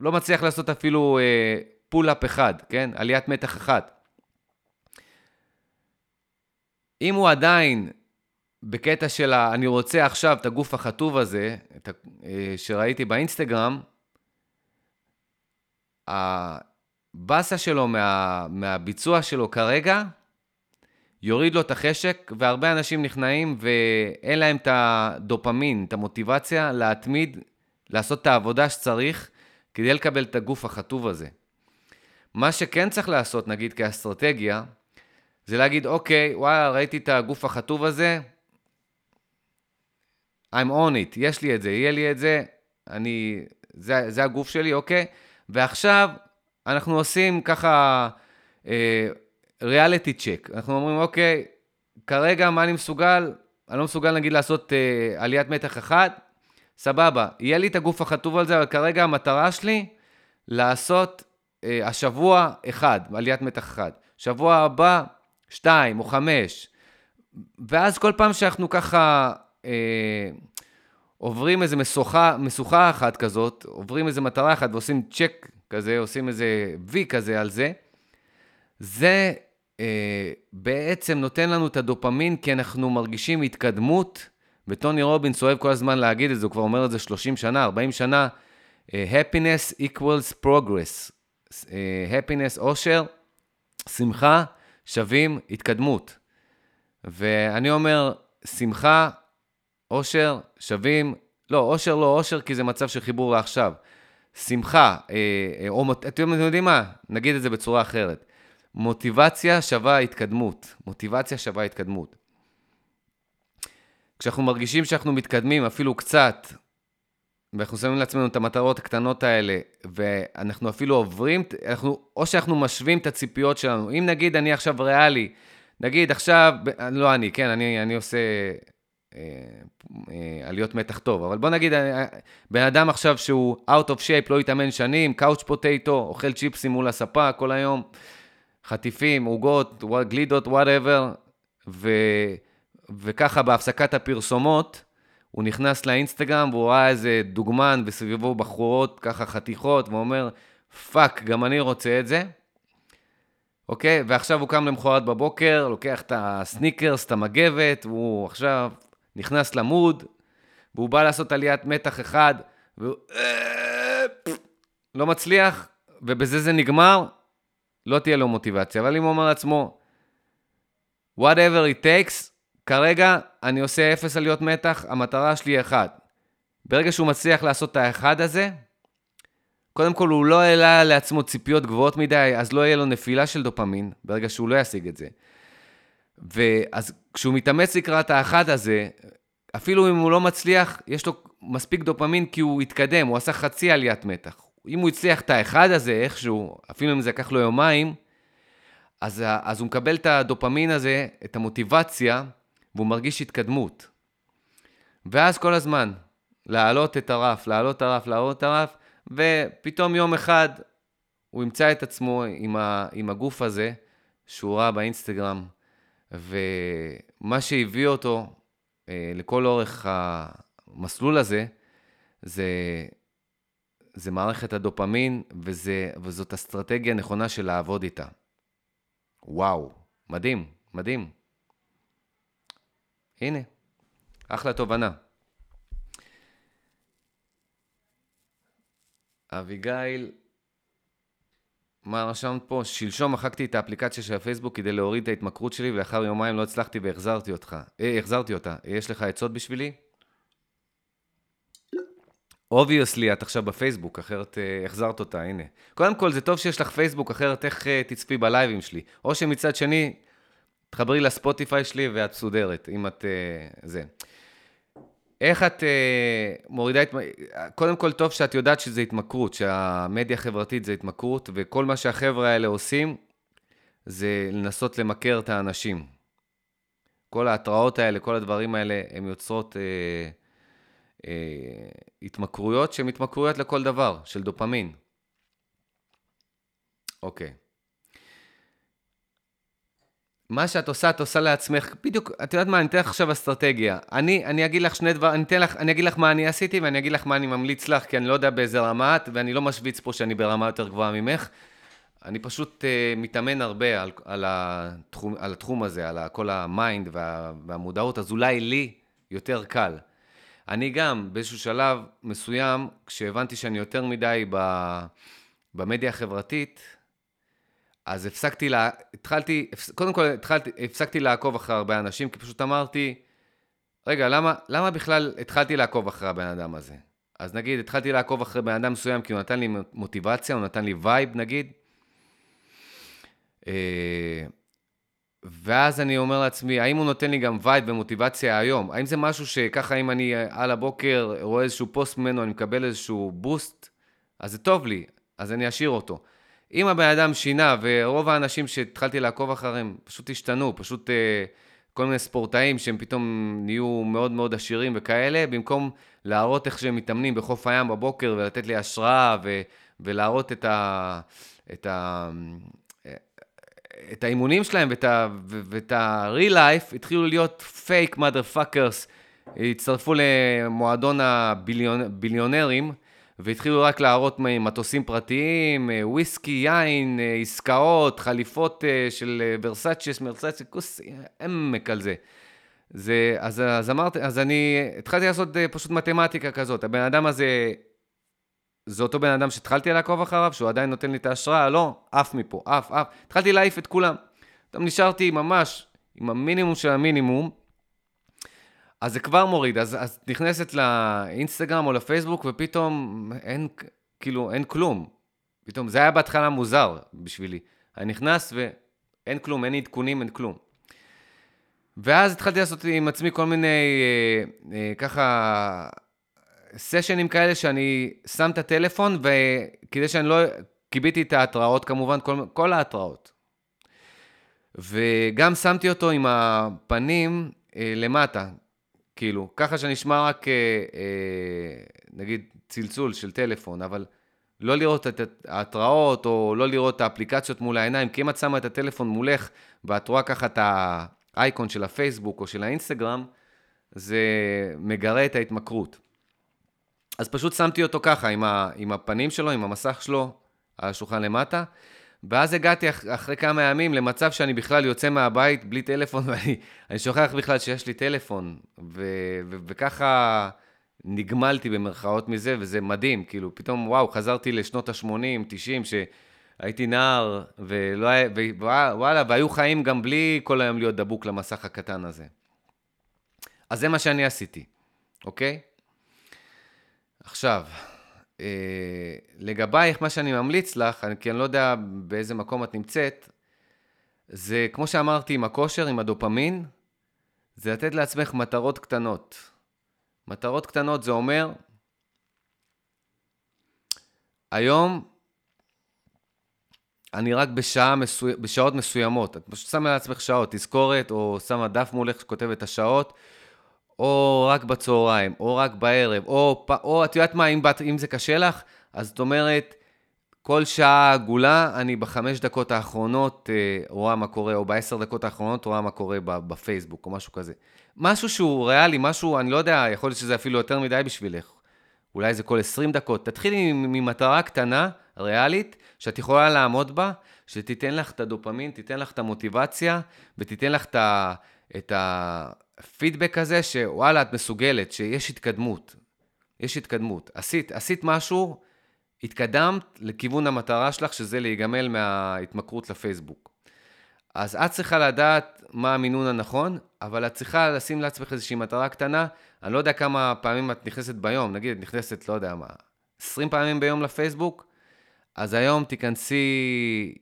לא מצליח לעשות אפילו אה, pull-up אחד, כן? עליית מתח אחת. אם הוא עדיין בקטע של ה... אני רוצה עכשיו את הגוף החטוב הזה, את ה, אה, שראיתי באינסטגרם, הבאסה שלו מה, מהביצוע שלו כרגע, יוריד לו את החשק, והרבה אנשים נכנעים ואין להם את הדופמין, את המוטיבציה להתמיד, לעשות את העבודה שצריך כדי לקבל את הגוף החטוב הזה. מה שכן צריך לעשות, נגיד כאסטרטגיה, זה להגיד, אוקיי, וואלה, ראיתי את הגוף החטוב הזה, I'm on it, יש לי את זה, יהיה לי את זה, אני, זה, זה הגוף שלי, אוקיי? ועכשיו אנחנו עושים ככה ריאליטי צ'ק. אנחנו אומרים, אוקיי, כרגע מה אני מסוגל? אני לא מסוגל נגיד לעשות uh, עליית מתח אחת, סבבה, יהיה לי את הגוף החטוב על זה, אבל כרגע המטרה שלי לעשות uh, השבוע אחד, עליית מתח אחת. שבוע הבא, שתיים או חמש. ואז כל פעם שאנחנו ככה אה, עוברים איזה משוכה, משוכה אחת כזאת, עוברים איזה מטרה אחת ועושים צ'ק כזה, עושים איזה וי כזה על זה, זה אה, בעצם נותן לנו את הדופמין כי אנחנו מרגישים התקדמות, וטוני רובינס אוהב כל הזמן להגיד את זה, הוא כבר אומר את זה 30 שנה, 40 שנה, אה, happiness equals progress. אה, happiness, אושר, שמחה, שווים התקדמות. ואני אומר, שמחה אושר שווים, לא, אושר לא אושר, כי זה מצב של חיבור לעכשיו. שמחה, אה, אה, או אתם יודעים מה? נגיד את זה בצורה אחרת. מוטיבציה שווה התקדמות. מוטיבציה שווה התקדמות. כשאנחנו מרגישים שאנחנו מתקדמים אפילו קצת, ואנחנו שמים לעצמנו את המטרות הקטנות האלה, ואנחנו אפילו עוברים, אנחנו, או שאנחנו משווים את הציפיות שלנו. אם נגיד אני עכשיו ריאלי, נגיד עכשיו, לא אני, כן, אני, אני עושה אה, עליות מתח טוב. אבל בוא נגיד, בן אדם עכשיו שהוא out of shape, לא התאמן שנים, couch potato, אוכל צ'יפסים מול הספה כל היום, חטיפים, עוגות, גלידות, וואטאבר, ו... וככה בהפסקת הפרסומות, הוא נכנס לאינסטגרם והוא ראה איזה דוגמן וסביבו בחורות, ככה חתיכות, ואומר, fuck, גם אני רוצה את זה. אוקיי? ועכשיו הוא קם למחרת בבוקר, לוקח את הסניקרס, את המגבת, והוא עכשיו נכנס ל mode, והוא בא לעשות עליית מתח אחד, והוא לא מצליח, ובזה זה נגמר, לא תהיה לו מוטיבציה. אבל אם הוא אומר לעצמו, whatever it takes, כרגע אני עושה אפס עליות מתח, המטרה שלי היא אחד. ברגע שהוא מצליח לעשות את האחד הזה, קודם כל הוא לא העלה לעצמו ציפיות גבוהות מדי, אז לא יהיה לו נפילה של דופמין, ברגע שהוא לא ישיג את זה. ואז כשהוא מתאמץ לקראת האחד הזה, אפילו אם הוא לא מצליח, יש לו מספיק דופמין כי הוא התקדם, הוא עשה חצי עליית מתח. אם הוא הצליח את האחד הזה איכשהו, אפילו אם זה לקח לו יומיים, אז, אז הוא מקבל את הדופמין הזה, את המוטיבציה, והוא מרגיש התקדמות. ואז כל הזמן, להעלות את הרף, להעלות את הרף, להעלות את הרף, ופתאום יום אחד הוא ימצא את עצמו עם, ה, עם הגוף הזה שהוא ראה באינסטגרם, ומה שהביא אותו אה, לכל אורך המסלול הזה, זה, זה מערכת הדופמין, וזה, וזאת אסטרטגיה נכונה של לעבוד איתה. וואו, מדהים, מדהים. הנה, אחלה תובנה. אביגיל, מה רשמת פה? שלשום מחקתי את האפליקציה של הפייסבוק כדי להוריד את ההתמכרות שלי, ולאחר יומיים לא הצלחתי והחזרתי אותך. אה, החזרתי אותה. יש לך עצות בשבילי? obviously, את עכשיו בפייסבוק, אחרת אה, החזרת אותה, הנה. קודם כל, זה טוב שיש לך פייסבוק, אחרת איך אה, תצפי בלייבים שלי. או שמצד שני, תחברי לספוטיפיי שלי ואת מסודרת, אם את... אה, זה. איך את אה, מורידה את... קודם כל, טוב שאת יודעת שזה התמכרות, שהמדיה החברתית זה התמכרות, וכל מה שהחבר'ה האלה עושים, זה לנסות למכר את האנשים. כל ההתראות האלה, כל הדברים האלה, הן יוצרות אה, התמכרויות שהן התמכרויות לכל דבר, של דופמין. אוקיי. מה שאת עושה, את עושה לעצמך, בדיוק, את יודעת מה, אני אתן לך עכשיו אסטרטגיה. אני, אני אגיד לך שני דברים, אני, אתן לך, אני אגיד לך מה אני עשיתי ואני אגיד לך מה אני ממליץ לך, כי אני לא יודע באיזה רמה את, ואני לא משוויץ פה שאני ברמה יותר גבוהה ממך. אני פשוט uh, מתאמן הרבה על, על, התחום, על התחום הזה, על כל ה mind וה, והמודעות, אז אולי לי יותר קל. אני גם, באיזשהו שלב מסוים, כשהבנתי שאני יותר מדי ב, במדיה החברתית, אז הפסקתי, לה, התחלתי, קודם כל התחלתי, הפסקתי לעקוב אחרי הרבה אנשים, כי פשוט אמרתי, רגע, למה, למה בכלל התחלתי לעקוב אחרי הבן אדם הזה? אז נגיד, התחלתי לעקוב אחרי בן אדם מסוים כי הוא נתן לי מוטיבציה, הוא נתן לי וייב, נגיד. אה, ואז אני אומר לעצמי, האם הוא נותן לי גם vibe ומוטיבציה היום? האם זה משהו שככה אם אני על הבוקר רואה איזשהו פוסט ממנו, אני מקבל איזשהו boost, אז זה טוב לי, אז אני אשאיר אותו. אם הבן אדם שינה, ורוב האנשים שהתחלתי לעקוב אחריהם פשוט השתנו, פשוט אה, כל מיני ספורטאים שהם פתאום נהיו מאוד מאוד עשירים וכאלה, במקום להראות איך שהם מתאמנים בחוף הים בבוקר ולתת לי השראה ו, ולהראות את ה... את ה את האימונים שלהם ואת ה-real life, התחילו להיות fake motherfuckers, הצטרפו למועדון הביליונרים, והתחילו רק להראות מטוסים פרטיים, אה, וויסקי, יין, אה, עסקאות, חליפות אה, של ורסאצ'ס, מרסאצ'ס, כוס עמק על זה. זה, אז, אז אמרתי, אז אני התחלתי לעשות פשוט מתמטיקה כזאת. הבן אדם הזה, זה אותו בן אדם שהתחלתי לעקוב אחריו, שהוא עדיין נותן לי את ההשראה, לא, עף מפה, עף, עף. התחלתי להעיף את כולם. פתאום נשארתי ממש עם המינימום של המינימום, אז זה כבר מוריד, אז, אז נכנסת לאינסטגרם או לפייסבוק, ופתאום אין, כאילו, אין כלום. פתאום, זה היה בהתחלה מוזר בשבילי. אני נכנס ואין כלום, אין עדכונים, אין כלום. ואז התחלתי לעשות עם עצמי כל מיני, אה, אה, ככה, סשנים כאלה שאני שם את הטלפון, וכדי שאני לא, קיביתי את ההתראות כמובן, כל, כל ההתראות. וגם שמתי אותו עם הפנים אה, למטה, כאילו, ככה שנשמע רק, אה, אה, נגיד, צלצול של טלפון, אבל לא לראות את ההתראות, או לא לראות את האפליקציות מול העיניים, כי אם את שמה את הטלפון מולך, ואת רואה ככה את האייקון של הפייסבוק או של האינסטגרם, זה מגרה את ההתמכרות. אז פשוט שמתי אותו ככה, עם, ה, עם הפנים שלו, עם המסך שלו, על השולחן למטה, ואז הגעתי אח, אחרי כמה ימים למצב שאני בכלל יוצא מהבית בלי טלפון, ואני שוכח בכלל שיש לי טלפון, ו, ו, וככה נגמלתי במרכאות מזה, וזה מדהים, כאילו, פתאום, וואו, חזרתי לשנות ה-80, 90, שהייתי נער, ולא ווואלה, והיו חיים גם בלי כל היום להיות דבוק למסך הקטן הזה. אז זה מה שאני עשיתי, אוקיי? עכשיו, אה, לגבייך, מה שאני ממליץ לך, כי אני לא יודע באיזה מקום את נמצאת, זה כמו שאמרתי עם הכושר, עם הדופמין, זה לתת לעצמך מטרות קטנות. מטרות קטנות זה אומר, היום אני רק בשעה מסו... בשעות מסוימות, את פשוט שמה לעצמך שעות, תזכורת, או שמה דף מולך שכותב את השעות, או רק בצהריים, או רק בערב, או, או את יודעת מה, אם, אם זה קשה לך, אז זאת אומרת, כל שעה עגולה, אני בחמש דקות האחרונות אה, רואה מה קורה, או בעשר דקות האחרונות רואה מה קורה בפייסבוק, או משהו כזה. משהו שהוא ריאלי, משהו, אני לא יודע, יכול להיות שזה אפילו יותר מדי בשבילך. אולי זה כל 20 דקות. תתחילי ממטרה קטנה, ריאלית, שאת יכולה לעמוד בה, שתיתן לך את הדופמין, תיתן לך את המוטיבציה, ותיתן לך את ה... את ה הפידבק הזה שוואלה, את מסוגלת, שיש התקדמות. יש התקדמות. עשית, עשית משהו, התקדמת לכיוון המטרה שלך, שזה להיגמל מההתמכרות לפייסבוק. אז את צריכה לדעת מה המינון הנכון, אבל את צריכה לשים לעצמך איזושהי מטרה קטנה. אני לא יודע כמה פעמים את נכנסת ביום, נגיד את נכנסת, לא יודע מה, 20 פעמים ביום לפייסבוק, אז היום תיכנסי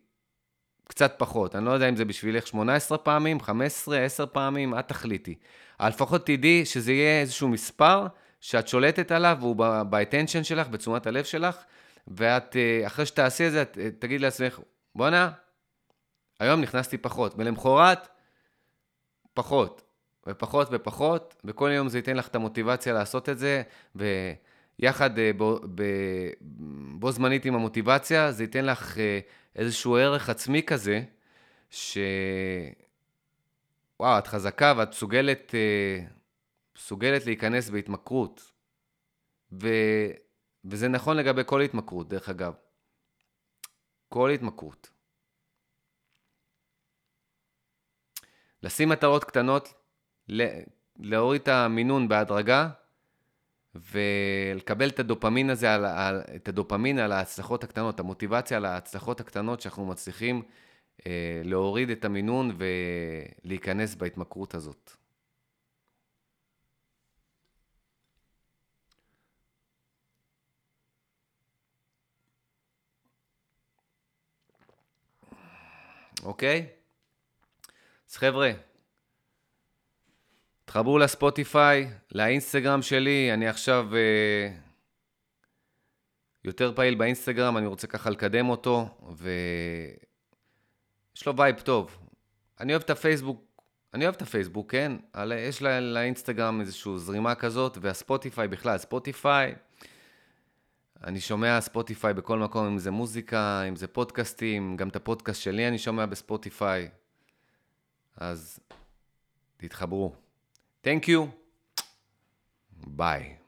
קצת פחות. אני לא יודע אם זה בשבילך 18 פעמים, 15, 10 פעמים, את תחליטי. אבל לפחות תדעי שזה יהיה איזשהו מספר שאת שולטת עליו, והוא ב-attention שלך, בתשומת הלב שלך, ואת, אה, אחרי שתעשי את זה, את אה, תגיד לעצמך, בואנה, היום נכנסתי פחות, ולמחרת, פחות, ופחות ופחות, וכל יום זה ייתן לך את המוטיבציה לעשות את זה, ויחד אה, בו, בו זמנית עם המוטיבציה, זה ייתן לך איזשהו ערך עצמי כזה, ש... וואו, את חזקה ואת מסוגלת, אה, מסוגלת להיכנס בהתמכרות. ו... וזה נכון לגבי כל התמכרות, דרך אגב. כל התמכרות. לשים מטרות קטנות, להוריד את המינון בהדרגה, ולקבל את הדופמין הזה, על, על, את הדופמין על ההצלחות הקטנות, המוטיבציה על ההצלחות הקטנות שאנחנו מצליחים אה, להוריד את המינון ולהיכנס בהתמכרות הזאת. אוקיי? אז חבר'ה, תחברו לספוטיפיי, לאינסטגרם שלי, אני עכשיו uh, יותר פעיל באינסטגרם, אני רוצה ככה לקדם אותו, ויש לו vibe טוב. אני אוהב את הפייסבוק, אני אוהב את הפייסבוק, כן? על... יש לה, לאינסטגרם איזושהי זרימה כזאת, והספוטיפיי בכלל, ספוטיפיי, אני שומע ספוטיפיי בכל מקום, אם זה מוזיקה, אם זה פודקאסטים, גם את הפודקאסט שלי אני שומע בספוטיפיי. אז תתחברו. Thank you. Bye.